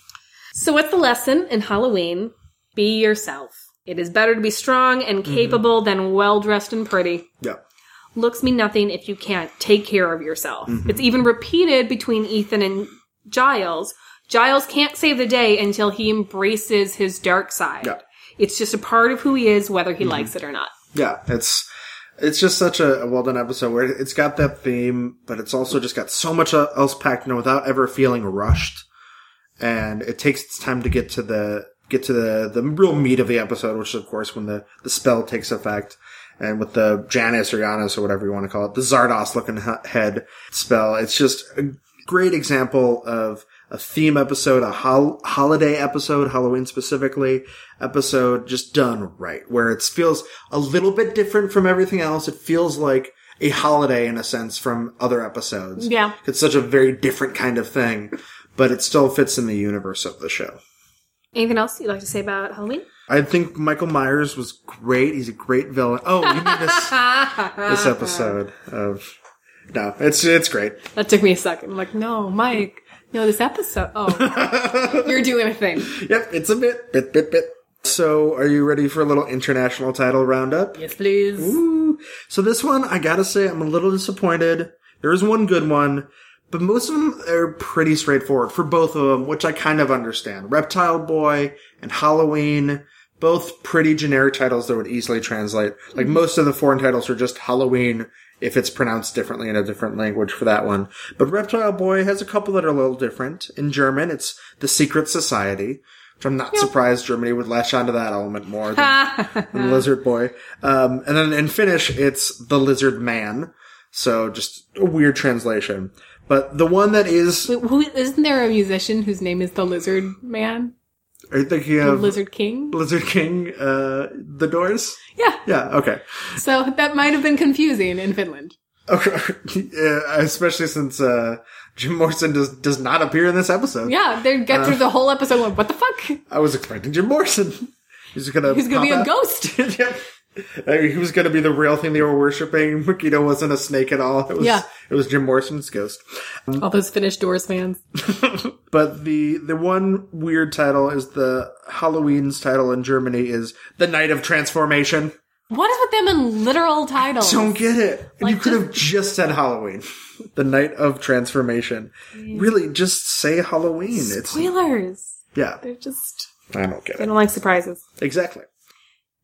So what's the lesson in Halloween? Be yourself. It is better to be strong and Mm-hmm. capable than well dressed and pretty. Yeah. Looks mean nothing if you can't take care of yourself. Mm-hmm. It's even repeated between Ethan and Giles. Giles can't save the day until he embraces his dark side. Yeah. It's just a part of who he is, whether Mm-hmm. he likes it or not. Yeah. It's, it's just such a, a well done episode where it's got that theme, but it's also just got so much else packed in without ever feeling rushed. And it takes its time to get to the, get to the, the real meat of the episode, which is of course when the, the spell takes effect. And with the Janus or Janus or whatever you want to call it, the Zardoz looking head spell, it's just a great example of a theme episode, a hol- holiday episode, Halloween specifically episode, just done right, where it feels a little bit different from everything else. It feels like a holiday in a sense from other episodes. Yeah. It's such a very different kind of thing, but it still fits in the universe of the show. Anything else you'd like to say about Halloween? I think Michael Myers was great. He's a great villain. Oh, you mean this this episode of No, it's it's great. That took me a second. I'm like, no, Mike. No, this episode. Oh, you're doing a thing. Yep, it's a bit bit bit bit. So, are you ready for a little international title roundup? Yes, please. Ooh. So this one, I gotta say, I'm a little disappointed. There is one good one, but most of them are pretty straightforward for both of them, which I kind of understand. Reptile Boy and Halloween, both pretty generic titles that would easily translate. Like most of the foreign titles are just Halloween if it's pronounced differently in a different language for that one. But Reptile Boy has a couple that are a little different. In German, it's The Secret Society. Which I'm not surprised Germany would latch onto that element more than, than Lizard Boy. Um, and then in Finnish, it's The Lizard Man. So just a weird translation. But the one that is, Wait, who, isn't there a musician whose name is the Lizard Man? Are you thinking of Lizard King? Lizard King, uh, The Doors? Yeah. Yeah, okay. So that might have been confusing in Finland. Okay. especially since, uh, Jim Morrison does, does not appear in this episode. Yeah, they Uh. get through the whole episode going, what the fuck? I was expecting Jim Morrison. He's gonna, He's gonna be pop a ghost. yep. He was going to be the real thing they were worshiping. Machida wasn't a snake at all. It was, Yeah. it was Jim Morrison's ghost. Um, all those Finnish Doors fans. But the the one weird title is the Halloween's title in Germany is the Night of Transformation. What is with them in literal titles? Don't get it. And you Like, could have just said Halloween. The Night of Transformation. Really, just say Halloween. It's Spoilers. yeah. They're just, I don't get they it. They don't like surprises. Exactly.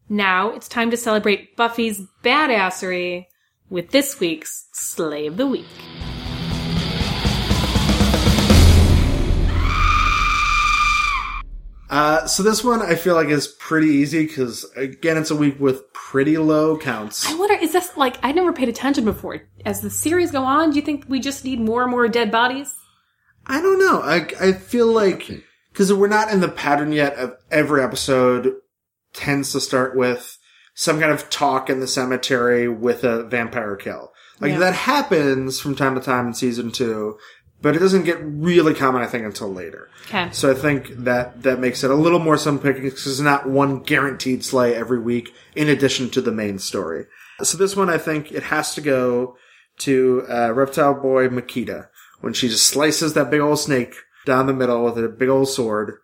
Now it's time to celebrate Buffy's badassery with this week's Slay of the Week. Uh, so this one I feel like is pretty easy because again, it's a week with pretty low counts. I wonder, is this like, I never paid attention before. As the series go on, do you think we just need more and more dead bodies? I don't know. I I feel like because we're not in the pattern yet of every episode tends to start with some kind of talk in the cemetery with a vampire kill. Like Yeah. that happens from time to time in season two, but it doesn't get really common, I think, until later. Okay. So I think that that makes it a little more some picking because there's not one guaranteed slay every week in addition to the main story. So this one, I think it has to go to uh, Reptile Boy Machida when she just slices that big old snake down the middle with a big old sword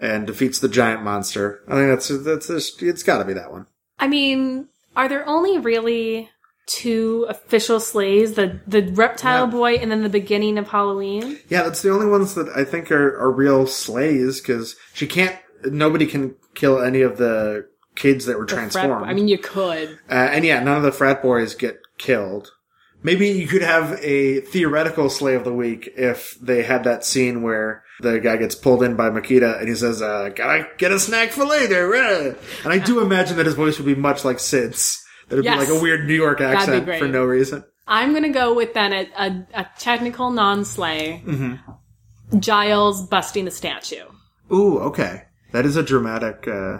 and defeats the giant monster. I think that's that's it's got to be that one. I mean, are there only really two official slays? The the reptile Yeah. boy and then the beginning of Halloween? Yeah, that's the only ones that I think are, are real slays because she can't. Nobody can kill any of the kids that were Frat- transformed. I mean, you could. Uh, and yeah, none of the frat boys get killed. Maybe you could have a theoretical slay of the week if they had that scene where the guy gets pulled in by Machida and he says, uh, gotta get a snack for later. uh." And I do imagine that his voice would be much like Sid's. That it'd Yes. be like a weird New York accent for no reason. I'm gonna go with then a, a, a technical non-slay. Mm-hmm. Giles busting the statue. Ooh, okay. That is a dramatic, uh,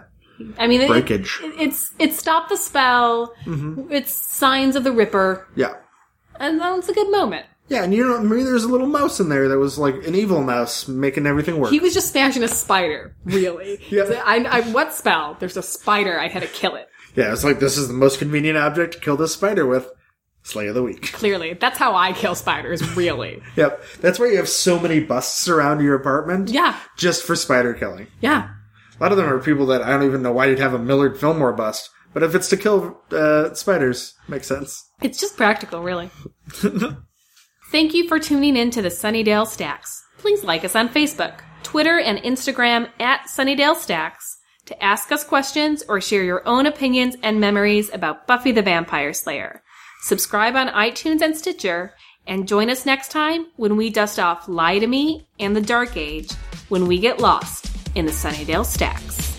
I mean, it, Breakage. it- it's it stopped the spell. Mm-hmm. It's signs of the Ripper, yeah. And that's a good moment. Yeah, and you know, maybe there's a little mouse in there that was like an evil mouse making everything work. He was just smashing a spider. Really? Yeah. So I, I, what spell? There's a spider. I had to kill it. yeah, it's like this is the most convenient object to kill this spider with. Slay of the week. Clearly, that's how I kill spiders. Really? Yep. That's why you have so many busts around your apartment. yeah. Just for spider killing. Yeah. A lot of them are people that I don't even know why you'd have a Millard Fillmore bust. But if it's to kill uh, spiders, makes sense. It's just practical, really. Thank you for tuning in to the Sunnydale Stacks. Please like us on Facebook, Twitter, and Instagram at Sunnydale Stacks to ask us questions or share your own opinions and memories about Buffy the Vampire Slayer. Subscribe on iTunes and Stitcher, and join us next time when we dust off Lie to Me and the Dark Age when we get lost in the Sunnydale Stacks.